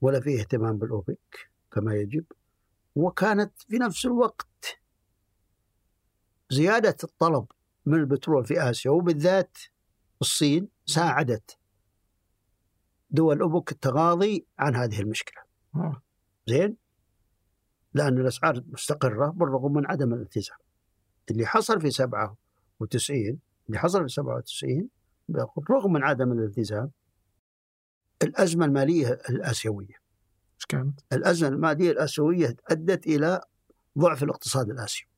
ولا في اهتمام بالأوبك كما يجب وكانت في نفس الوقت زيادة الطلب من البترول في آسيا وبالذات الصين ساعدت دول أوبك التغاضي عن هذه المشكلة آه. زين لأن الأسعار مستقرة بالرغم من عدم الالتزام. اللي حصل في 97 اللي حصل في 97 بالرغم من عدم الالتزام الأزمة المالية الآسيوية. إيش كانت؟ الأزمة المالية الآسيوية أدت إلى ضعف الاقتصاد الآسيوي.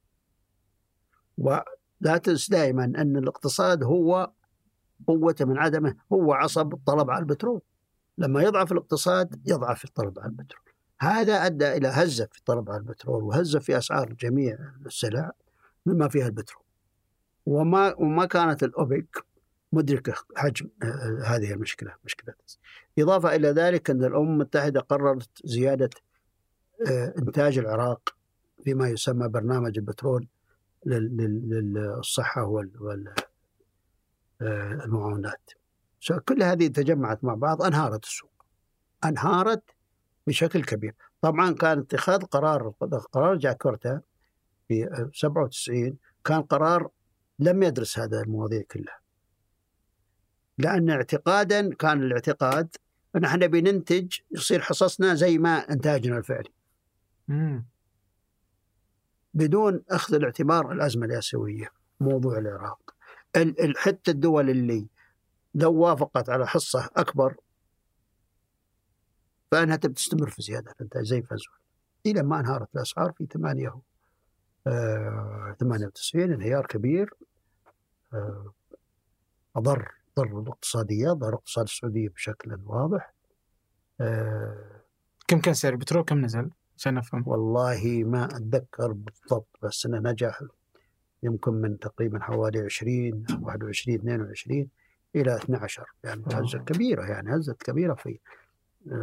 لا تنس دائما أن الاقتصاد هو قوته من عدمه هو عصب الطلب على البترول. لما يضعف الاقتصاد يضعف الطلب على البترول. هذا أدى إلى هزة في الطلب على البترول وهزة في أسعار جميع السلع مما فيها البترول. وما وما كانت الأوبك مدركة حجم آه، هذه المشكلة مشكلة. إضافة إلى ذلك أن الأمم المتحدة قررت زيادة آه، إنتاج العراق فيما يسمى برنامج البترول للصحة والمعاونات آه، كل هذه تجمعت مع بعض أنهارت السوق. أنهارت بشكل كبير. طبعا كان اتخاذ قرار قرار جاكورتا في 97 كان قرار لم يدرس هذا المواضيع كلها. لأن اعتقادا كان الاعتقاد أن إحنا بننتج يصير حصصنا زي ما إنتاجنا الفعلي. مم. بدون أخذ الاعتبار الأزمة الآسيوية موضوع العراق. حتى الدول اللي لو وافقت على حصة أكبر فأنها تستمر في زيادة الانتاج زي فنزويلا إلى ما انهارت الأسعار في 8 آه 98 انهيار كبير. آه أضر ضر الاقتصادية ضر الاقتصاد السعوديه بشكل واضح. آه كم كان سعر البترول؟ كم نزل؟ عشان أفهم. والله ما أتذكر بالضبط بس إنه نجح يمكن من تقريبا حوالي 20 21 22 إلى 12 يعني هزه كبيرة يعني هزه كبيرة في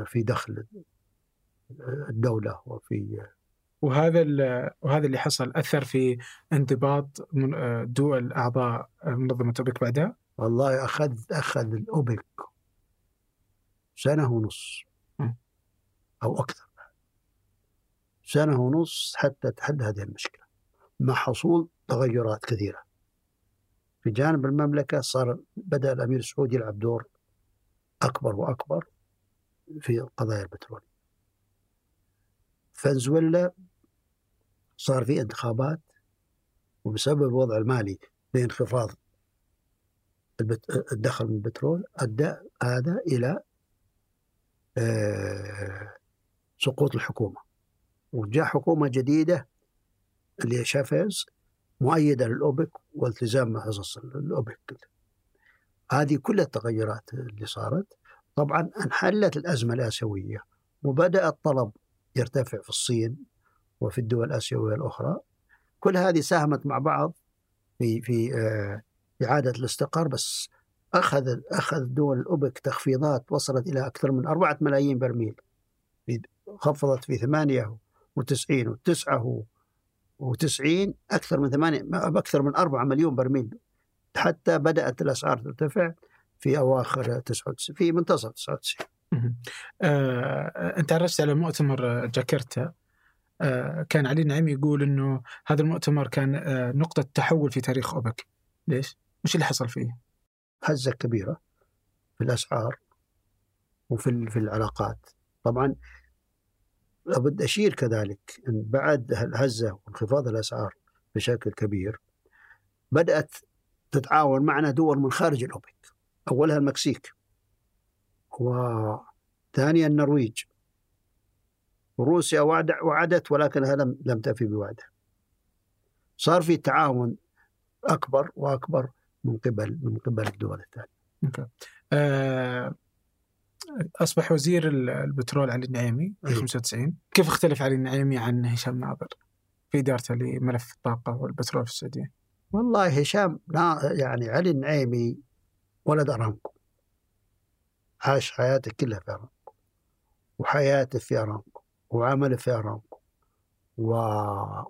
في دخل الدولة وفي وهذا وهذا اللي حصل أثر في انضباط دول أعضاء منظمة أوبك بعدها؟ والله أخذ أخذ الأوبك سنة ونص. أو أكثر. سنة ونص حتى تحل هذه المشكلة مع حصول تغيرات كثيرة. في جانب المملكة صار بدأ الأمير السعودي يلعب دور أكبر وأكبر. في قضايا البترول. فنزويلا صار في انتخابات وبسبب الوضع المالي بانخفاض الدخل من البترول أدى هذا إلى آه، سقوط الحكومة. وجاء حكومة جديدة اللي هي شافيز مؤيدة للأوبك والتزام حصص الاوبك هذه كل التغيرات اللي صارت طبعا انحلت الأزمة الآسيوية وبدأ الطلب يرتفع في الصين وفي الدول الآسيوية الأخرى. كل هذه ساهمت مع بعض في في آه، إعادة الاستقرار بس أخذ أخذ دول الأوبك تخفيضات وصلت إلى أكثر من أربعة ملايين برميل. خفضت في 98 و 99 أكثر من ثمانية أكثر من 4 مليون برميل. حتى بدأت الأسعار ترتفع. في أواخر 99 في منتصف 99 آه، أنت عرجت على مؤتمر جاكرتا. آه، كان علي نعيم يقول إنه هذا المؤتمر كان آه، نقطة تحول في تاريخ أوبك. ليش؟ وش اللي حصل فيه؟ هزة كبيرة في الأسعار وفي في العلاقات. طبعا لابد أشير كذلك إن بعد الهزة وانخفاض الأسعار بشكل كبير بدأت تتعاون معنا دول من خارج الأوبك. أولها المكسيك. وثانيا النرويج. وروسيا وعدت ولكنها لم لم تفي بوعدها. صار في تعاون أكبر وأكبر من قبل من قبل الدول الثانية. آه، أصبح وزير البترول علي النعيمي في 95 كيف اختلف علي النعيمي عن هشام ناظر في إدارته لملف الطاقة والبترول في السعودية؟ والله هشام يعني علي النعيمي ولد أرامكو عاش حياته كلها في أرامكو وحياته في أرامكو وعمله في أرامكو و...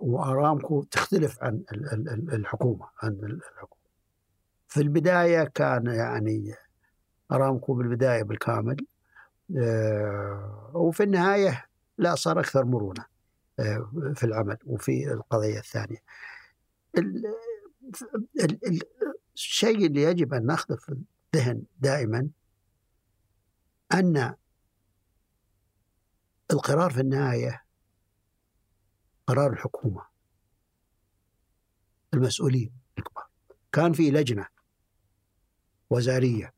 وأرامكو تختلف عن الحكومة عن الحكومة. في البداية كان يعني أرامكو بالبداية بالكامل آه، وفي النهاية لا صار أكثر مرونة آه، في العمل وفي القضية الثانية. الشيء اللي يجب أن ناخذه في الذهن دائما أن القرار في النهاية قرار الحكومة المسؤولين الكبار. كان في لجنة وزارية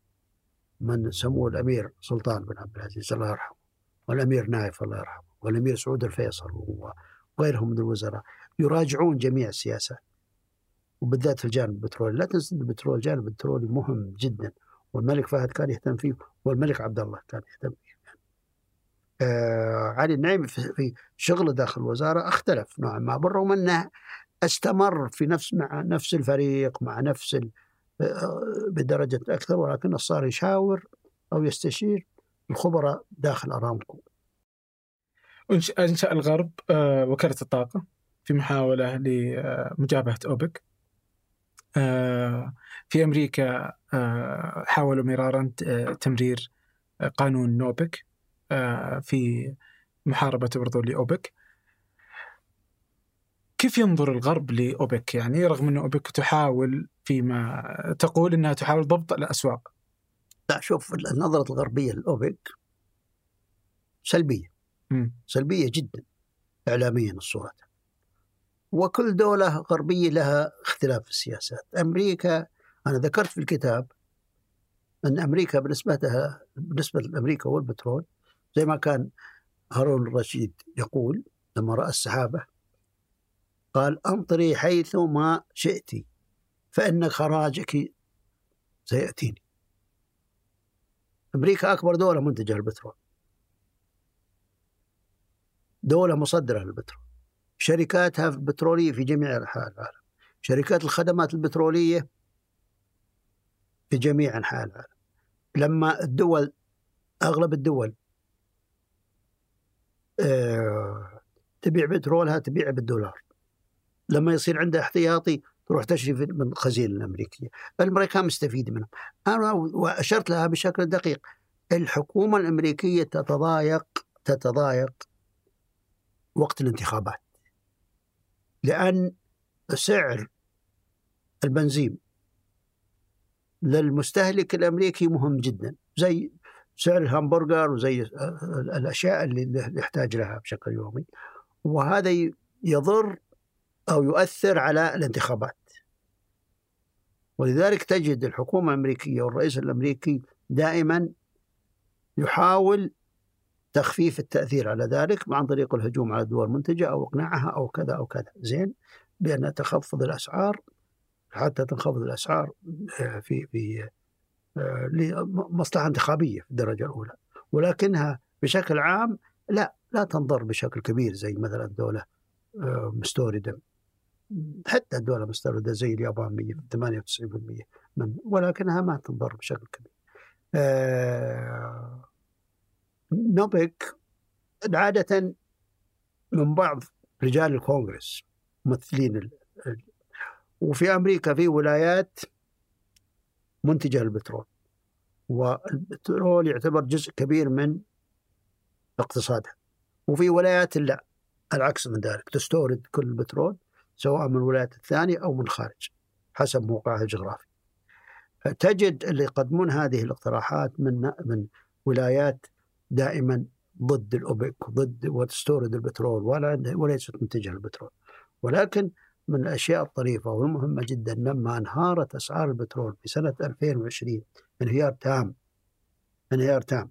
من سموه الأمير سلطان بن عبد العزيز الله يرحمه والأمير نايف الله يرحمه والأمير سعود الفيصل وغيرهم من الوزراء يراجعون جميع السياسات وبالذات في الجانب البترولي لا تنسى البترول الجانب البترولي مهم جدا والملك فهد كان يهتم فيه والملك عبد الله كان يهتم فيه آه علي النعيمي في شغله داخل الوزارة اختلف نوعا ما بالرغم انه استمر في نفس مع نفس الفريق مع نفس آه، بدرجة أكثر ولكنه صار يشاور أو يستشير الخبراء داخل أرامكو. أنشأ الغرب آه، وكاله الطاقة في محاولة لمجابهة أوبك. آه، في أمريكا حاولوا مرارا تمرير قانون نوبك في محاربة برضو لأوبك. كيف ينظر الغرب لأوبك يعني رغم أن أوبك تحاول فيما تقول إنها تحاول ضبط الأسواق لا شوف النظرة الغربية للأوبك سلبية م. سلبية جدا إعلاميا الصورة وكل دولة غربية لها اختلاف في السياسات. أمريكا أنا ذكرت في الكتاب أن أمريكا بالنسبة لها بالنسبة لأمريكا والبترول زي ما كان هارون الرشيد يقول لما رأى السحابة قال أمطري حيث ما شئت فإن خراجك سيأتيني. أمريكا أكبر دولة منتجة للبترول دولة مصدرة للبترول. شركاتها البترولية في جميع أنحاء العالم. شركات الخدمات البترولية في جميع أنحاء العالم. لما الدول أغلب الدول آه، تبيع بترولها تبيع بالدولار. لما يصير عندها احتياطي تروح تشري من الخزينة الأمريكية، الامريكان مستفيد منهم. أنا وأشرت لها بشكل دقيق. الحكومة الأمريكية تتضايق تتضايق وقت الانتخابات. لأن سعر البنزين للمستهلك الأمريكي مهم جدا زي سعر الهمبرجر وزي الأشياء اللي يحتاج لها بشكل يومي. وهذا يضر أو يؤثر على الانتخابات. ولذلك تجد الحكومة الأمريكية والرئيس الأمريكي دائما يحاول تخفيف التأثير على ذلك عن طريق الهجوم على الدول المنتجة أو إقناعها أو كذا أو كذا. زين؟ بأن تخفض الأسعار حتى تنخفض الأسعار آه، في في آه، لمصلحة انتخابية في الدرجة الأولى. ولكنها بشكل عام لا لا تنضر بشكل كبير زي مثلا دولة آه، مستوردة. حتى الدول المستوردة زي اليابان 98% من ولكنها ما تنضر بشكل كبير. نوبك عادة من بعض رجال الكونغرس ممثلين ال... وفي أمريكا في ولايات منتجة للبترول والبترول يعتبر جزء كبير من اقتصادها. وفي ولايات لا العكس من ذلك تستورد كل البترول سواء من الولايات الثانية أو من الخارج حسب موقعها الجغرافي. تجد اللي يقدمون هذه الاقتراحات من من ولايات دائما ضد الأوبك ضد وتستورد البترول ولا وليست منتجة للبترول ولكن من الأشياء الطريفة والمهمة جدا لما انهارت أسعار البترول في سنة 2020 انهيار تام انهيار تام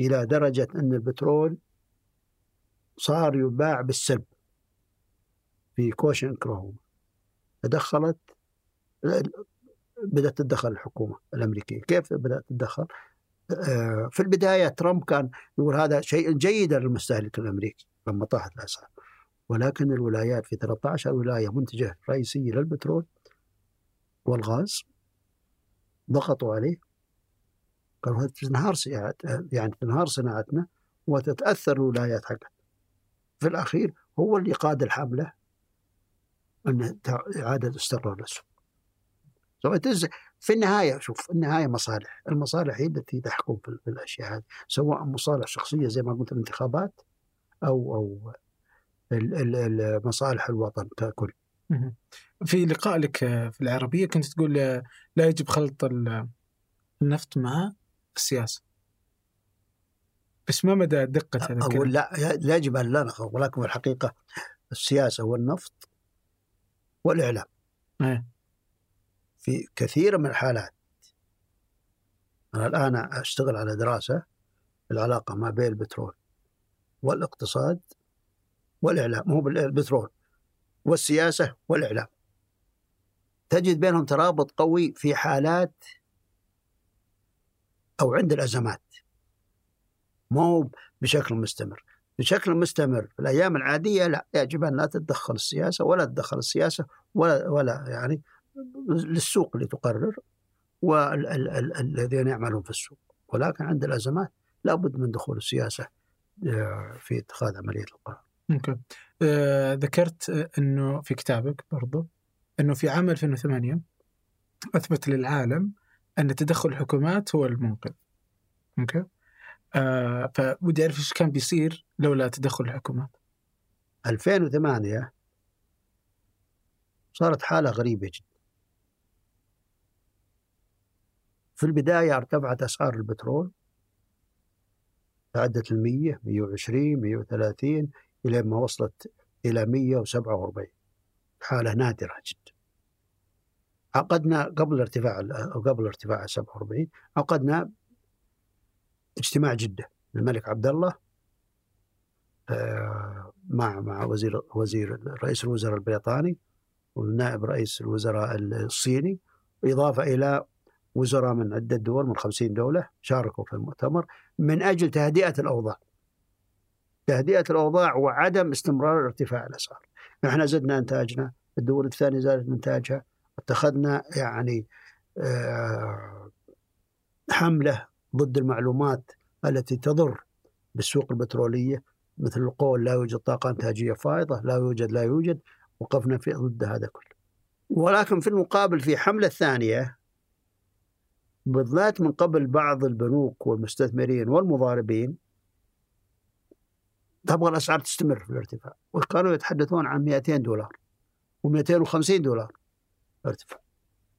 إلى درجة أن البترول صار يباع بالسالب في كوشينغ أوكلاهوما. تدخلت بدأت تتدخل الحكومة الأمريكية. كيف بدأت تتدخل في البداية ترامب كان يقول هذا شيء جيد للمستهلك الأمريكي لما طاحت الأسعار ولكن الولايات في 13 ولاية منتجة رئيسية للبترول والغاز ضغطوا عليه. قالوا تنهار يعني تنهار صناعتنا وتتأثر الولايات حقتنا في الأخير هو اللي قاد الحملة أن إعادة استقرار السوق في النهاية شوف النهاية مصالح المصالح هي التي تحكم في الأشياء هذه سواء مصالح شخصية زي ما قلت الانتخابات أو أو مصالح الوطن ككل في لقاء لك في العربية كنت تقول لا يجب خلط النفط مع السياسة بس ما مدى دقة هذا الكلام؟ لا لا يجب أن لا نخلط ولكن الحقيقة السياسة والنفط والإعلام أيه. في كثير من الحالات. أنا الآن أشتغل على دراسة العلاقة ما بين البترول والاقتصاد والإعلام مو بالبترول والسياسة والإعلام. تجد بينهم ترابط قوي في حالات أو عند الأزمات. مو بشكل مستمر. بشكل مستمر في الأيام العادية لا يجب أن لا تتدخل السياسة ولا تتدخل السياسة ولا ولا يعني للسوق اللي تقرر والذين يعملون في السوق ولكن عند الأزمات لابد من دخول السياسة آه، في اتخاذ عملية القرار. ممكن. آه ذكرت إنه في كتابك برضو إنه في عام 2008 أثبت للعالم أن تدخل الحكومات هو المنقذ. okay؟ آه فبودي أعرف إيش كان بيصير لولا تدخل الحكومات. 2008 صارت حالة غريبة جدا. في البداية ارتفعت أسعار البترول تعدت ال 100 120 130 إلى ما وصلت إلى 147 حالة نادرة جدا. عقدنا قبل ارتفاع قبل ارتفاع 47 عقدنا اجتماع جدة. الملك عبد الله آه، مع مع وزير وزير رئيس الوزراء البريطاني والنائب رئيس الوزراء الصيني إضافة إلى وزراء من عدة دول من 50 دولة شاركوا في المؤتمر من أجل تهدئة الأوضاع. تهدئة الأوضاع وعدم استمرار ارتفاع الأسعار. نحن زدنا إنتاجنا الدول الثانية زادت إنتاجها. اتخذنا يعني آه، حملة ضد المعلومات التي تضر بالسوق البترولية مثل القول لا يوجد طاقة إنتاجية فائضة لا يوجد لا يوجد وقفنا في ضد هذا كله. ولكن في المقابل في حملة ثانية بالذات من قبل بعض البنوك والمستثمرين والمضاربين تبغى الأسعار تستمر في الارتفاع وكانوا يتحدثون عن 200 دولار و250 دولار ارتفاع.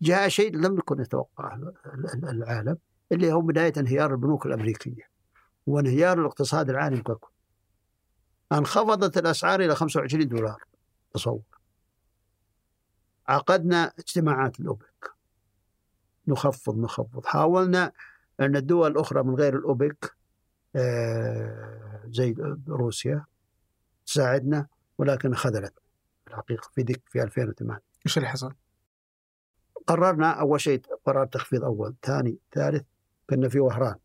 جاء شيء لم يكن يتوقعه العالم اللي هو بداية انهيار البنوك الأمريكية وانهيار الاقتصاد العالمي ككل. انخفضت الأسعار إلى 25 دولار تصور. عقدنا اجتماعات الأوبك. نخفض نخفض. حاولنا أن الدول الأخرى من غير الأوبك آه، زي روسيا تساعدنا ولكن خذلت الحقيقة في ديك في 2008 إيش اللي حصل؟ قررنا أول شيء قرار تخفيض أول ثاني ثالث كنا في وهران.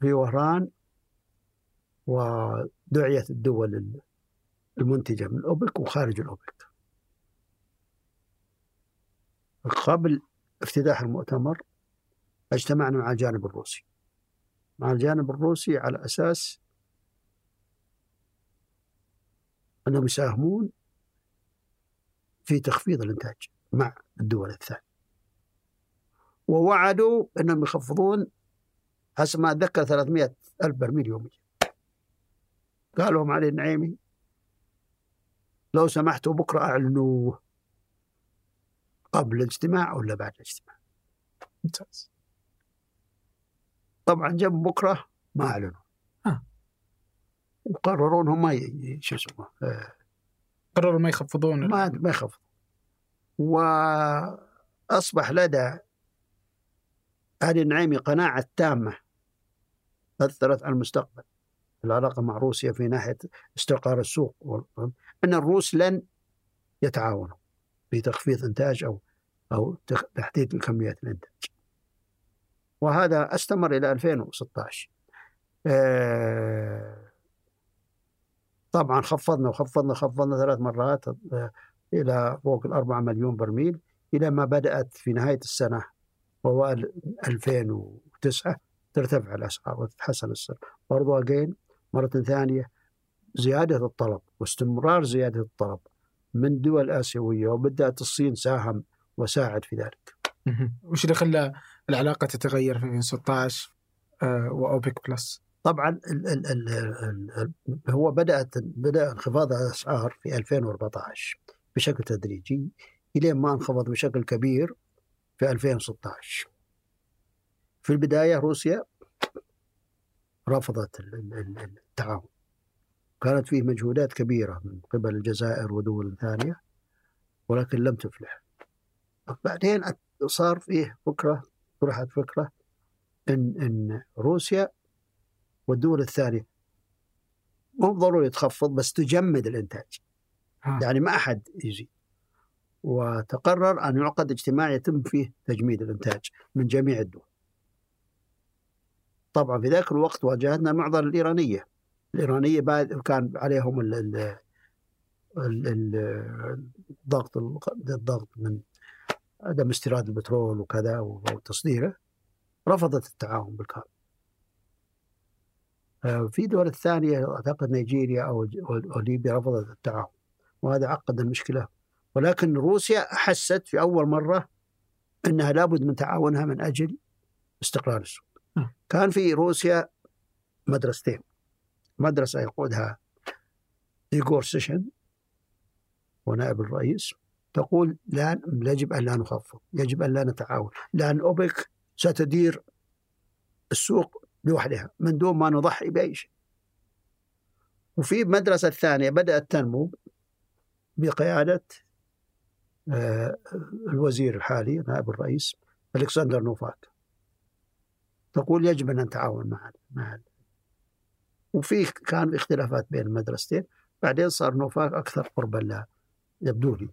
في وهران ودعيت الدول المنتجة من الأوبك وخارج الأوبك. قبل افتتاح المؤتمر اجتمعنا مع الجانب الروسي. مع الجانب الروسي على أساس أنهم يساهمون في تخفيض الإنتاج مع الدول الثانية. ووعدوا أنهم يخفضون حسب ما أتذكر 300 ألف برميل يوميا. قالوا علي النعيمي لو سمحتوا بكرة أعلنوه. قبل الاجتماع ولا بعد الاجتماع؟ ممتاز. طبعا جنب بكرة ما أعلنوا. آه. وقرروا إنهم ما شو اسمه آه. قرروا ما يخفضون ما ما يخفضون. وأصبح لدى هذه النعيمي قناعة تامة أثرت على المستقبل. العلاقة مع روسيا في ناحية استقرار السوق أن الروس لن يتعاونوا. بتخفيض إنتاج أو أو تحديد الكميات الإنتاج وهذا استمر إلى 2016 آه، طبعا خفضنا وخفضنا خفضنا ثلاث مرات آه، إلى فوق الأربعة مليون برميل إلى ما بدأت في نهاية السنة ووال 2009 ترتفع الأسعار وتتحسن السعر. برضو أجين مرة ثانية زيادة الطلب واستمرار زيادة الطلب. من دول آسيوية وبالذات الصين ساهم وساعد في ذلك. وش اللي خلى العلاقة تتغير في 2016 آه، وأوبك بلس؟ طبعا ال ال ال ال هو بدأت بدأ انخفاض الأسعار في 2014 بشكل تدريجي إلى ما انخفض بشكل كبير في 2016 في البداية روسيا رفضت التعاون. كانت فيه مجهودات كبيرة من قبل الجزائر ودول ثانية ولكن لم تفلح. بعدين صار فيه فكرة طرحت فكرة إن إن روسيا والدول الثانية مو ضروري تخفض بس تجمد الإنتاج. ها. يعني ما أحد يزيد وتقرر أن يعقد اجتماع يتم فيه تجميد الإنتاج من جميع الدول. طبعا في ذاك الوقت واجهتنا المعضلة الإيرانية. الإيرانية بعد كان عليهم ال ال الضغط الضغط من عدم استيراد البترول وكذا وتصديره رفضت التعاون بالكامل آه، في دول الثانية أعتقد نيجيريا أو ليبيا رفضت التعاون وهذا عقد المشكلة. ولكن روسيا أحست في أول مرة أنها لابد من تعاونها من أجل استقرار السوق. آه. كان في روسيا مدرستين. مدرسة يقودها إيغور سيشن ونائب الرئيس تقول لا يجب أن لا نخفض يجب أن لا نتعاون لأن أوبك ستدير السوق لوحدها من دون ما نضحي بأي شيء. وفي مدرسة ثانية بدأت تنمو بقيادة آه، الوزير الحالي نائب الرئيس ألكسندر نوفاك تقول يجب أن نتعاون مع مع وفي كان اختلافات بين المدرستين بعدين صار نوفاك أكثر قربا لها يبدو لي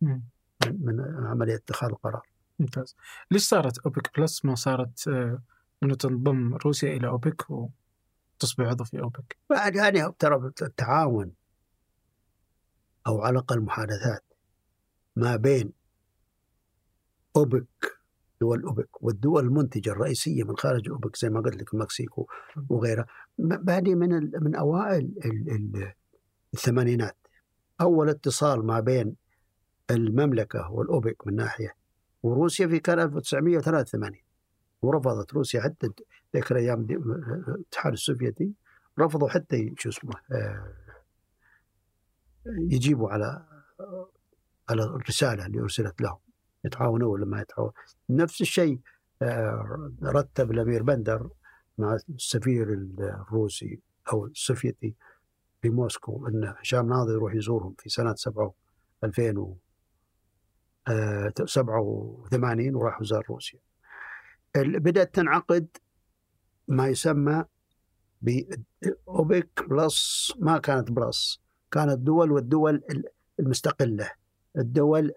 من, من عملية اتخاذ القرار. ممتاز. ليش صارت أوبك بلس ما صارت آه، إنه تنضم روسيا إلى أوبك وتصبح عضو في أوبك؟ بعد يعني ترى التعاون أو على الأقل محادثات ما بين أوبك دول أوبك والدول المنتجة الرئيسية من خارج أوبك زي ما قلت لك المكسيك وغيرها. بعدين من من أوائل الثمانينات أول اتصال ما بين المملكة والأوبك من ناحية وروسيا في كان 1983 ورفضت روسيا حتى ذيك الأيام الاتحاد السوفيتي رفضوا حتى شو اسمه آه، يجيبوا على على الرسالة اللي أرسلت لهم. يتعاونوا ولا ما يتعاونوا نفس الشيء آه، رتب الأمير بندر مع السفير الروسي أو السوفيتي في موسكو إن هشام ناظر يروح يزورهم في سنة 7 2087 وراح زار روسيا. بدأت تنعقد ما يسمى بأوبك بلس ما كانت بلس كانت دول والدول المستقلة الدول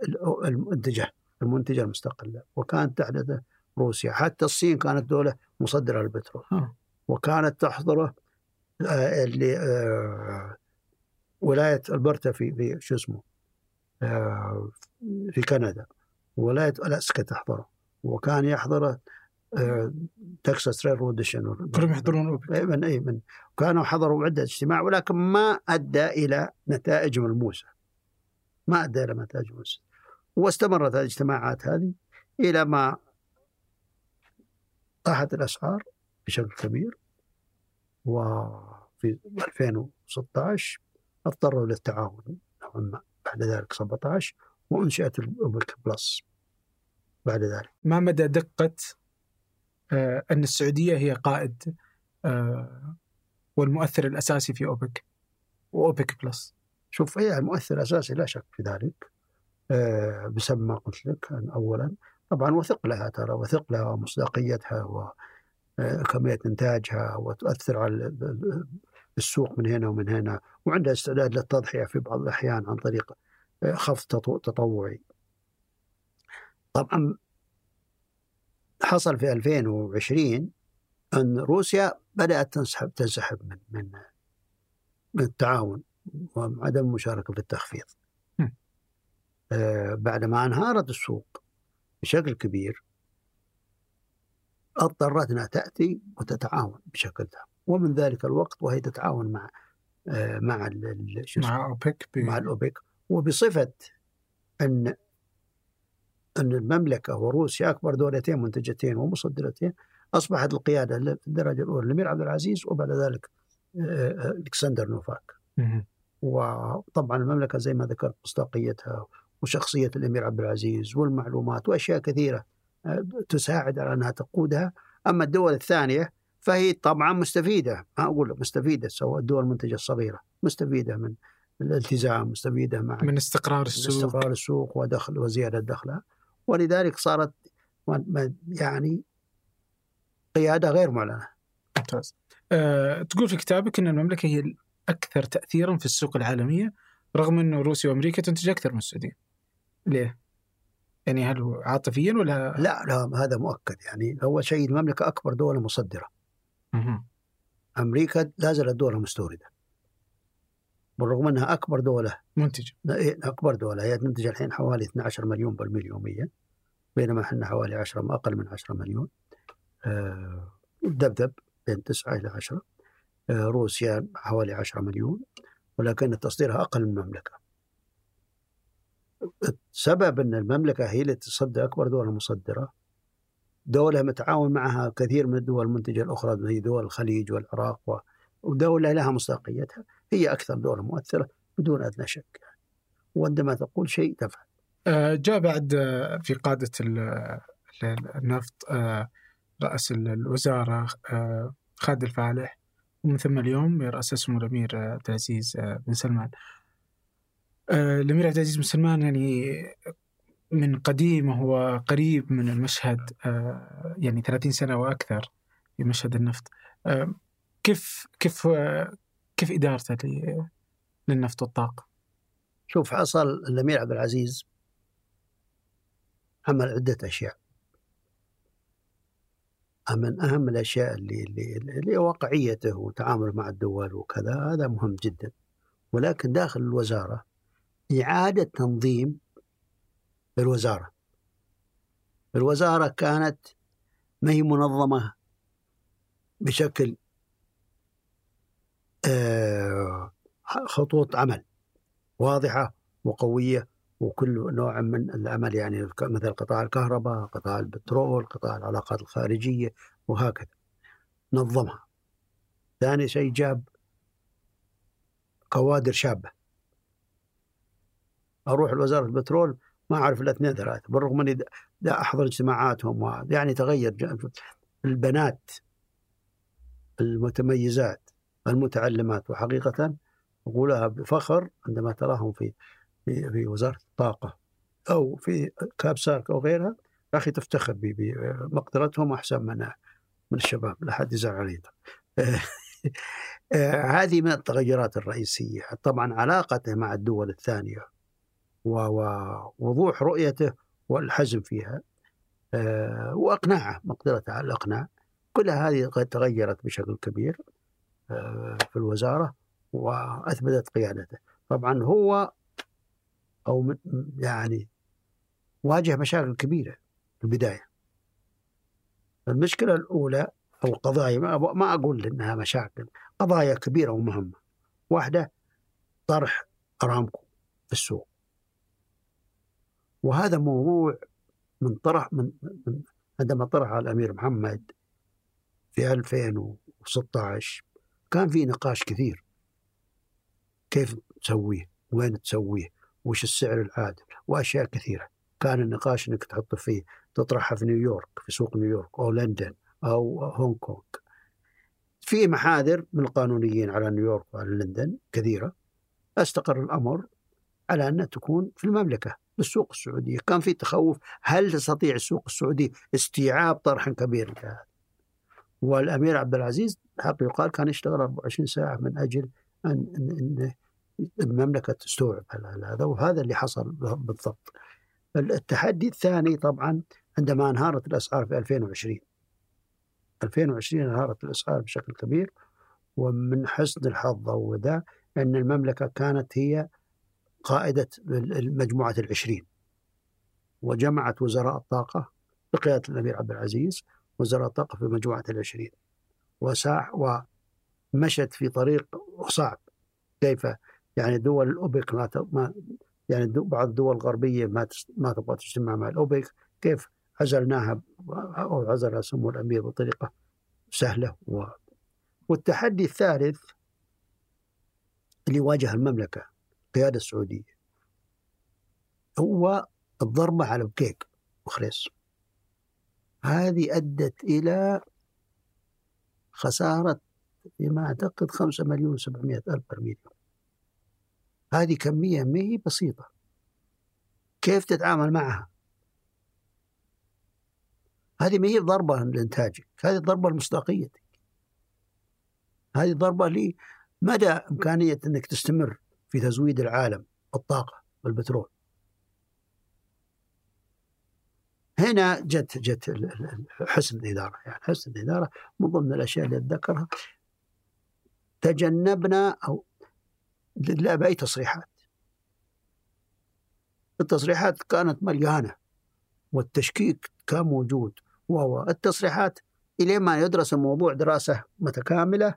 المنتجة المنتجة المستقلة. وكانت تحدث روسيا. حتى الصين كانت دولة مصدرة للبترول. وكانت تحضره آه، اللي آه، ولاية ألبرتا في في شو اسمه آه، في كندا. ولاية ألاسكا تحضره وكان يحضره تكساس Railroad Commission كلهم يحضرون اي من اي من. كانوا حضروا عدة اجتماع ولكن ما أدى إلى نتائج ملموسة. ما أدى إلى نتائج ملموسة. واستمرت الاجتماعات هذه إلى ما طاحت الأسعار بشكل كبير. وفي 2016 اضطروا للتعاون نوعا ما بعد ذلك 17 وأنشئت الأوبك بلس بعد ذلك. ما مدى دقة آه، أن السعودية هي قائد آه، والمؤثر الأساسي في أوبك وأوبك بلس؟ شوف هي المؤثر الأساسي لا شك في ذلك. بسبب ما قلت لك أولا طبعا وثق لها ترى وثق لها ومصداقيتها وكمية إنتاجها وتؤثر على السوق من هنا ومن هنا وعندها استعداد للتضحية في بعض الأحيان عن طريق خفض تطوعي. طبعا حصل في 2020 أن روسيا بدأت تنسحب تنسحب من من من التعاون وعدم المشاركة في التخفيض. آه بعدما انهارت السوق بشكل كبير اضطرت انها تأتي وتتعاون بشكل تام. ومن ذلك الوقت وهي تتعاون مع آه مع مع أوبك مع الاوبك وبصفة أن أن المملكة وروسيا أكبر دولتين منتجتين ومصدرتين أصبحت القيادة في الدرجة الأولى الأمير عبد العزيز وبعد ذلك آه، آه، ألكسندر نوفاك. وطبعا المملكة زي ما ذكرت مصداقيتها وشخصية الأمير عبد العزيز والمعلومات وأشياء كثيرة آه، تساعد على أنها تقودها. أما الدول الثانية فهي طبعا مستفيدة. ما أقول مستفيدة سواء الدول المنتجة الصغيرة مستفيدة من الالتزام مستفيدة مع من استقرار السوق. من استقرار السوق ودخل وزيادة دخلها. ولذلك صارت يعني قيادة غير معلنة. ممتاز. أه، تقول في كتابك أن المملكة هي الأكثر تأثيرا في السوق العالمية رغم أنه روسيا وأمريكا تنتج أكثر من السعودية. ليه؟ يعني هل هو عاطفيا ولا لا لا هذا مؤكد. يعني أول شيء المملكة أكبر دولة مصدرة. مهم. أمريكا لا زالت دولة مستوردة. بالرغم أنها أكبر دولة. منتج. إيه، أكبر دولة. هي تنتج الحين حوالي 12 مليون برميل يوميا بينما إحنا حوالي 10 ما أقل من 10 مليون. آه، دبدب بين 9 إلى 10 آه، روسيا حوالي 10 مليون. ولكن تصديرها أقل من المملكة. سبب أن المملكة هي اللي تصدر أكبر دولة مصدرة. دولة متعاون معها كثير من الدول المنتجة الأخرى زي دول الخليج والعراق ودولة لها مصداقيتها. هي أكثر دولة مؤثرة بدون أدنى شك. وعندما تقول شيء تفعل. آه، جاء بعد آه، في قادة ال- ال- النفط آه، رأس ال- الوزارة خالد الفالح. ومن ثم اليوم يرأس الأمير عبد العزيز بن سلمان. آه، الأمير عبد العزيز بن سلمان يعني من قديم وهو قريب من المشهد آه، يعني 30 سنة وأكثر في مشهد النفط. آه، كيف كيف كيف إدارته ل- للنفط والطاقة؟ شوف حصل الأمير عبد العزيز عمل عدة أشياء. من أهم الأشياء اللي, اللي, اللي واقعيته وتعامله مع الدول وكذا هذا مهم جدا. ولكن داخل الوزارة إعادة تنظيم الوزارة. الوزارة كانت ما هي منظمة بشكل آه، خطوط عمل واضحة وقوية وكل نوع من العمل يعني مثل قطاع الكهرباء قطاع البترول قطاع العلاقات الخارجية وهكذا. نظمها. ثاني شيء جاب كوادر شابة. أروح لوزارة البترول ما أعرف إلا اثنين ثلاثة بالرغم أني دا- دا أحضر اجتماعاتهم و- يعني تغير البنات المتميزات المتعلمات وحقيقة أقولها بفخر عندما تراهم في في, في وزارة الطاقة أو في كابسارك أو غيرها يا أخي تفتخر بمقدرتهم أحسن من من الشباب لا حد يزعل علي آه، هذه من التغيرات الرئيسية. طبعا علاقته مع الدول الثانية و- ووضوح رؤيته والحزم فيها آه، وإقناعه مقدرته على الإقناع. كل هذه تغيرت بشكل كبير آه، في الوزارة وأثبتت قيادته. طبعا هو أو يعني واجه مشاكل كبيرة في البداية. المشكلة الأولى أو القضايا ما ما أقول إنها مشاكل قضايا كبيرة ومهمة. واحدة طرح أرامكو في السوق. وهذا موضوع من طرح من, من عندما طرح الأمير محمد في 2016 كان في نقاش كثير. كيف تسويه؟ وين تسويه؟ وش السعر العادل؟ وأشياء كثيرة. كان النقاش أنك تحط فيه تطرحها في نيويورك في سوق نيويورك أو لندن أو هونغ كونغ. في محاذر من القانونيين على نيويورك وعلى لندن كثيرة. أستقر الأمر على أن تكون في المملكة. بالسوق السعودية كان في تخوف هل تستطيع السوق السعودي استيعاب طرح كبير كهذا والأمير عبد العزيز حق يقال كان يشتغل 24 ساعة من أجل أن, أن, المملكة تستوعب هذا وهذا اللي حصل بالضبط. التحدي الثاني طبعا عندما انهارت الأسعار في 2020 2020 انهارت الأسعار بشكل كبير ومن حسن الحظ وذا أن المملكة كانت هي قائدة مجموعة العشرين. وجمعت وزراء الطاقة بقيادة الأمير عبد العزيز وزراء الطاقة في مجموعة العشرين. وساح ومشت في طريق صعب. كيف؟ يعني دول الأوبك ما, ما يعني بعض الدول الغربية ما ما تبغى تجتمع مع الأوبك. كيف؟ عزلناها أو عزلها سمو الأمير بطريقة سهلة و... والتحدي الثالث اللي واجه المملكة. القيادة السعودية. هو الضربة على بكيك وخريص هذه أدت إلى خسارة فيما أعتقد خمسة مليون سبعمائة ألف برميل. هذه كمية ما هي بسيطة. كيف تتعامل معها؟ هذه ما هي ضربة لإنتاجك. هذه ضربة لمصداقيتك. هذه ضربة لمدى إمكانية أنك تستمر؟ في تزويد العالم بالطاقة والبترول. هنا جت جت حسن الإدارة يعني حسن الإدارة من ضمن الأشياء اللي أتذكرها. تجنبنا أو لا بأي تصريحات. التصريحات كانت مليانة والتشكيك كان موجود. والتصريحات إلى ما يدرس الموضوع دراسة متكاملة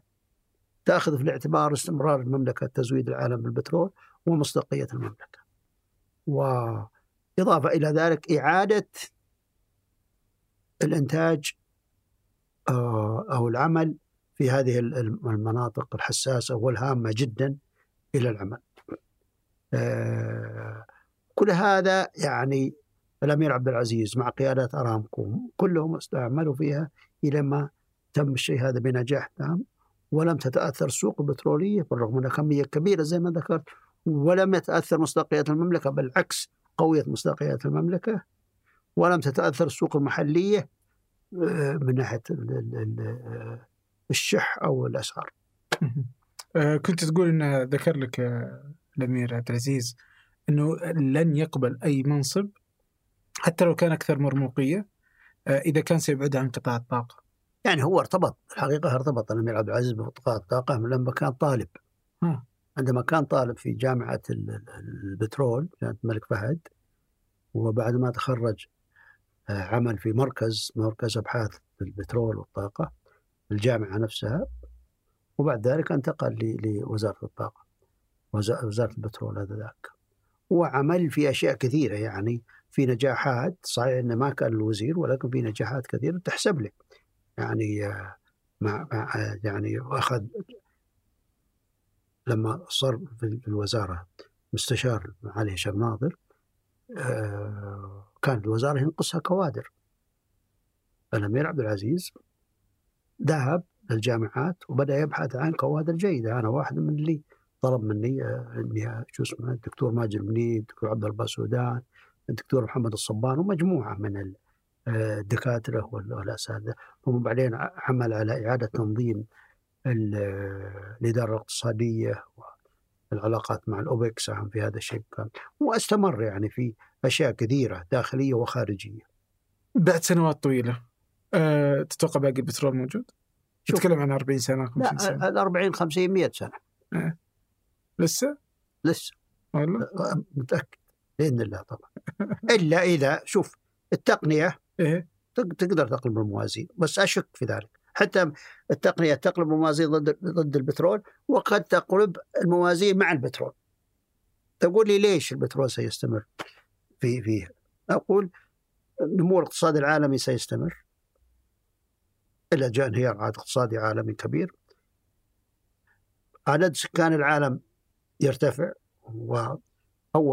تأخذ في الاعتبار استمرار المملكة تزويد العالم بالبترول ومصداقية المملكة. وإضافة إلى ذلك إعادة الإنتاج آه، أو العمل في هذه ال- المناطق الحساسة والهامة جدا إلى العمل. آه، كل هذا يعني الأمير عبد العزيز مع قياده أرامكو كلهم استعملوا فيها إلى ما تم الشيء هذا بنجاح تام ولم تتأثر السوق البتروليه بالرغم انها كميه كبيرة زي ما ذكرت ولم يتأثر مصداقية المملكة بالعكس قويت مصداقية المملكة ولم تتأثر السوق المحلية آه، من ال- ال- الشح أو الأسعار. آه، كنت تقول انه ذكر لك آه، الأمير عبد العزيز إنه لن يقبل أي منصب حتى لو كان أكثر مرموقية آه، إذا كان سيبعد عن قطاع الطاقة. يعني هو ارتبط الحقيقة ارتبط. الامير عبد العزيز بقطاع الطاقة لما كان طالب. عندما كان طالب في ال- البترول جامعة الملك فهد وبعد ما تخرج آه، عمل في مركز مركز أبحاث البترول والطاقة الجامعة نفسها وبعد ذلك انتقل ل- لوزارة الطاقة وز- وزارة البترول هذا ذاك وعمل في أشياء كثيرة يعني في نجاحات صحيح إنه ما كان الوزير ولكن في نجاحات كثيرة تحسب له. يعني مع, مع يعني أخذ لما صار في الوزارة مستشار علي هشام ناظر آه، كانت الوزارة ينقصها كوادر. الأمير عبد العزيز ذهب للجامعات وبدأ يبحث عن كوادر جيدة. أنا واحد من اللي طلب مني آه، إني شو اسمه الدكتور ماجد منيب الدكتور عبد الله سودان الدكتور محمد الصبان ومجموعة من آه، الدكاترة وال- والأساتذة. ثم بعدين عمل على إعادة تنظيم ال- الإدارة الاقتصادية والعلاقات مع الأوبك ساهم في هذا الشيء. كان وأستمر يعني في أشياء كثيرة داخلية وخارجية. بعد سنوات طويلة. أه تتوقع باقي البترول موجود؟ شوف. نتكلم عن 40 سنة 50 سنة. لا ال 40 50 100 سنة. لسه؟ لسه. والله؟ متأكد. بإذن الله طبعا. إلا إذا شوف التقنية إيه. تق- تقدر تقلب الموازين بس أشك في ذلك. حتى التقنية تقلب الموازين ضد ضد البترول وقد تقلب الموازين مع البترول. تقول لي ليش البترول سيستمر في فيه أقول نمو الاقتصاد العالمي سيستمر. إلى جاء انهيار عاد اقتصادي عالمي كبير. عدد سكان العالم يرتفع وأول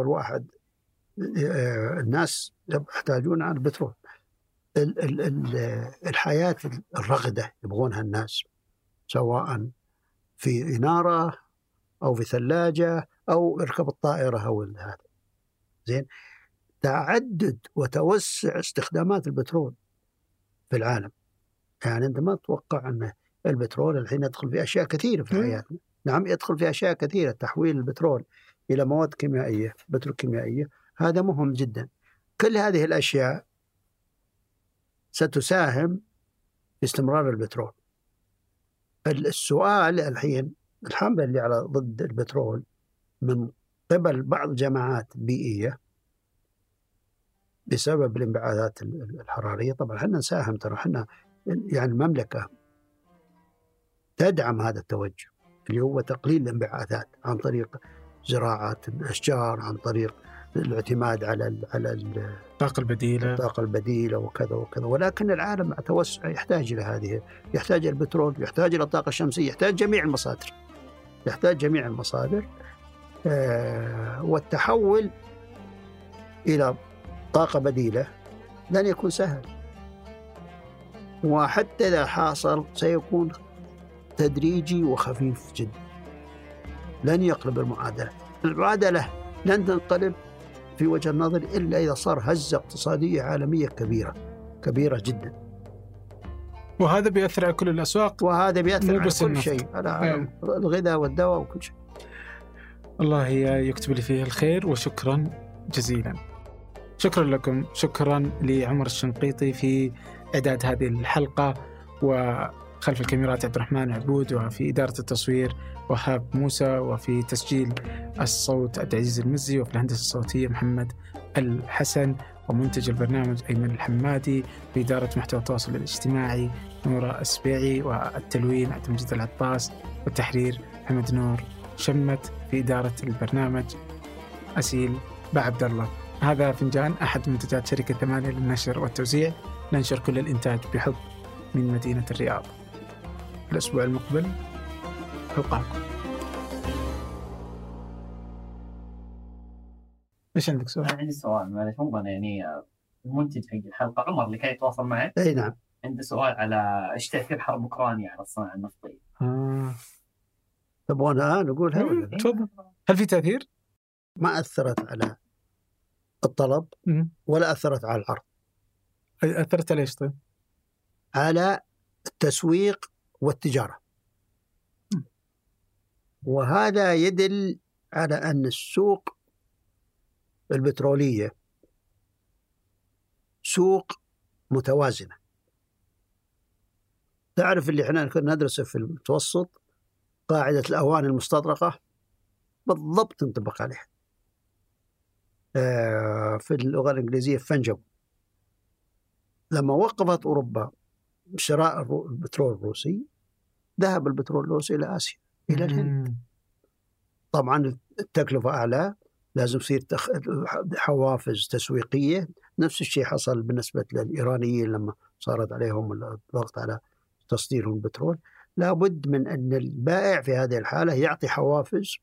واحد آه، الناس يحتاجون على البترول. ال- ال- ال- الحياة الرغدة يبغونها الناس سواء في إنارة أو في ثلاجة أو اركب الطائرة أو هذا. زين؟ تعدد وتوسع استخدامات البترول في العالم. يعني أنت ما تتوقع أن البترول الحين يدخل في أشياء كثيرة في. حياتنا. نعم يدخل في أشياء كثيرة تحويل البترول إلى مواد كيميائية بتروكيميائية هذا مهم جدا. كل هذه الأشياء ستساهم في استمرار البترول. السؤال الحين الحملة اللي على ضد البترول من قبل بعض الجماعات البيئية بسبب الانبعاثات الحرارية. طبعا إحنا نساهم ترى إحنا يعني المملكة تدعم هذا التوجه. اللي هو تقليل الانبعاثات عن طريق زراعة الأشجار عن طريق الاعتماد على على ال الطاقة البديلة. الطاقة البديلة وكذا وكذا. ولكن العالم مع توسع يحتاج إلى هذه يحتاج إلى البترول يحتاج إلى الطاقة الشمسية يحتاج جميع المصادر. يحتاج جميع المصادر. آه، والتحول إلى طاقة بديلة لن يكون سهل. وحتى إذا حصل سيكون تدريجي وخفيف جدا. لن يقلب المعادلة. المعادلة لن تنقلب في وجه النظر إلا إذا صار هزة اقتصادية عالمية كبيرة كبيرة جدا. وهذا بيأثر على كل الأسواق؟ وهذا بيأثر على كل. شيء على الغذاء والدواء وكل شيء. الله يكتب لي فيه الخير وشكرا جزيلا. شكرا لكم شكرا لعمر الشنقيطي في إعداد هذه الحلقة وخلف الكاميرات عبد الرحمن عبود وفي إدارة التصوير وهاب موسى وفي تسجيل الصوت عبد العزيز المزي وفي الهندسة الصوتية محمد الحسن ومنتج البرنامج أيمن الحمادي بإدارة محتوى التواصل الاجتماعي نورة السبيعي والتلوين عبد المجيد العطاس والتحرير محمد نور شمت في إدارة البرنامج أسيل بعبد الله. هذا فنجان أحد منتجات شركة ثمانية للنشر والتوزيع. ننشر كل الإنتاج بحب من مدينة الرياض. الأسبوع المقبل ألقاكم إيش عندك سؤال؟ عندي سؤال معلش مو أنا يعني آه، المنتج حق الحلقة عمر اللي كان يتواصل معك إي نعم عنده سؤال على إيش تأثير حرب أوكرانيا على الصناعة النفطية؟ آه. تبغونها نقولها ولا لا؟ تفضل هل في تأثير؟ ما أثرت على الطلب مم. ولا أثرت على العرض أثرت على إيش طيب؟ على التسويق والتجارة. وهذا يدل على أن السوق البترولية سوق متوازنة. تعرف اللي إحنا كنا ندرسه في المتوسط؟ قاعدة الاواني المستطرقة؟ بالضبط تنطبق عليها. آه، في اللغة الإنجليزية فنجو لما وقفت أوروبا شراء البترول الروسي ذهب البترول الروسي إلى آسيا إلى الهند. طبعا التكلفة أعلى لازم يصير تخ... حوافز تسويقية. نفس الشيء حصل بالنسبة للإيرانيين لما صارت عليهم الضغط على تصدير البترول لابد من أن البائع في هذه الحالة يعطي حوافز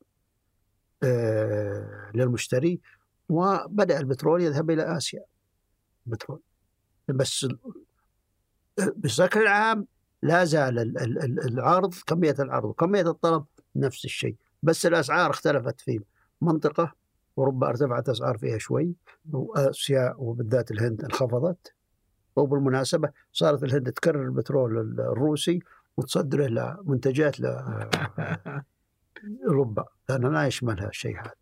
آه للمشتري وبدأ البترول يذهب إلى آسيا. البترول بس بشكل عام لا زال ال- ال- ال- العرض كمية العرض وكمية الطلب نفس الشيء بس الأسعار اختلفت في منطقة أوروبا ارتفعت أسعار فيها شوي وآسيا وبالذات الهند انخفضت. وبالمناسبة صارت الهند تكرر البترول الروسي وتصدره لمنتجات لأوروبا لأنه لا يشملها الشيء هذا.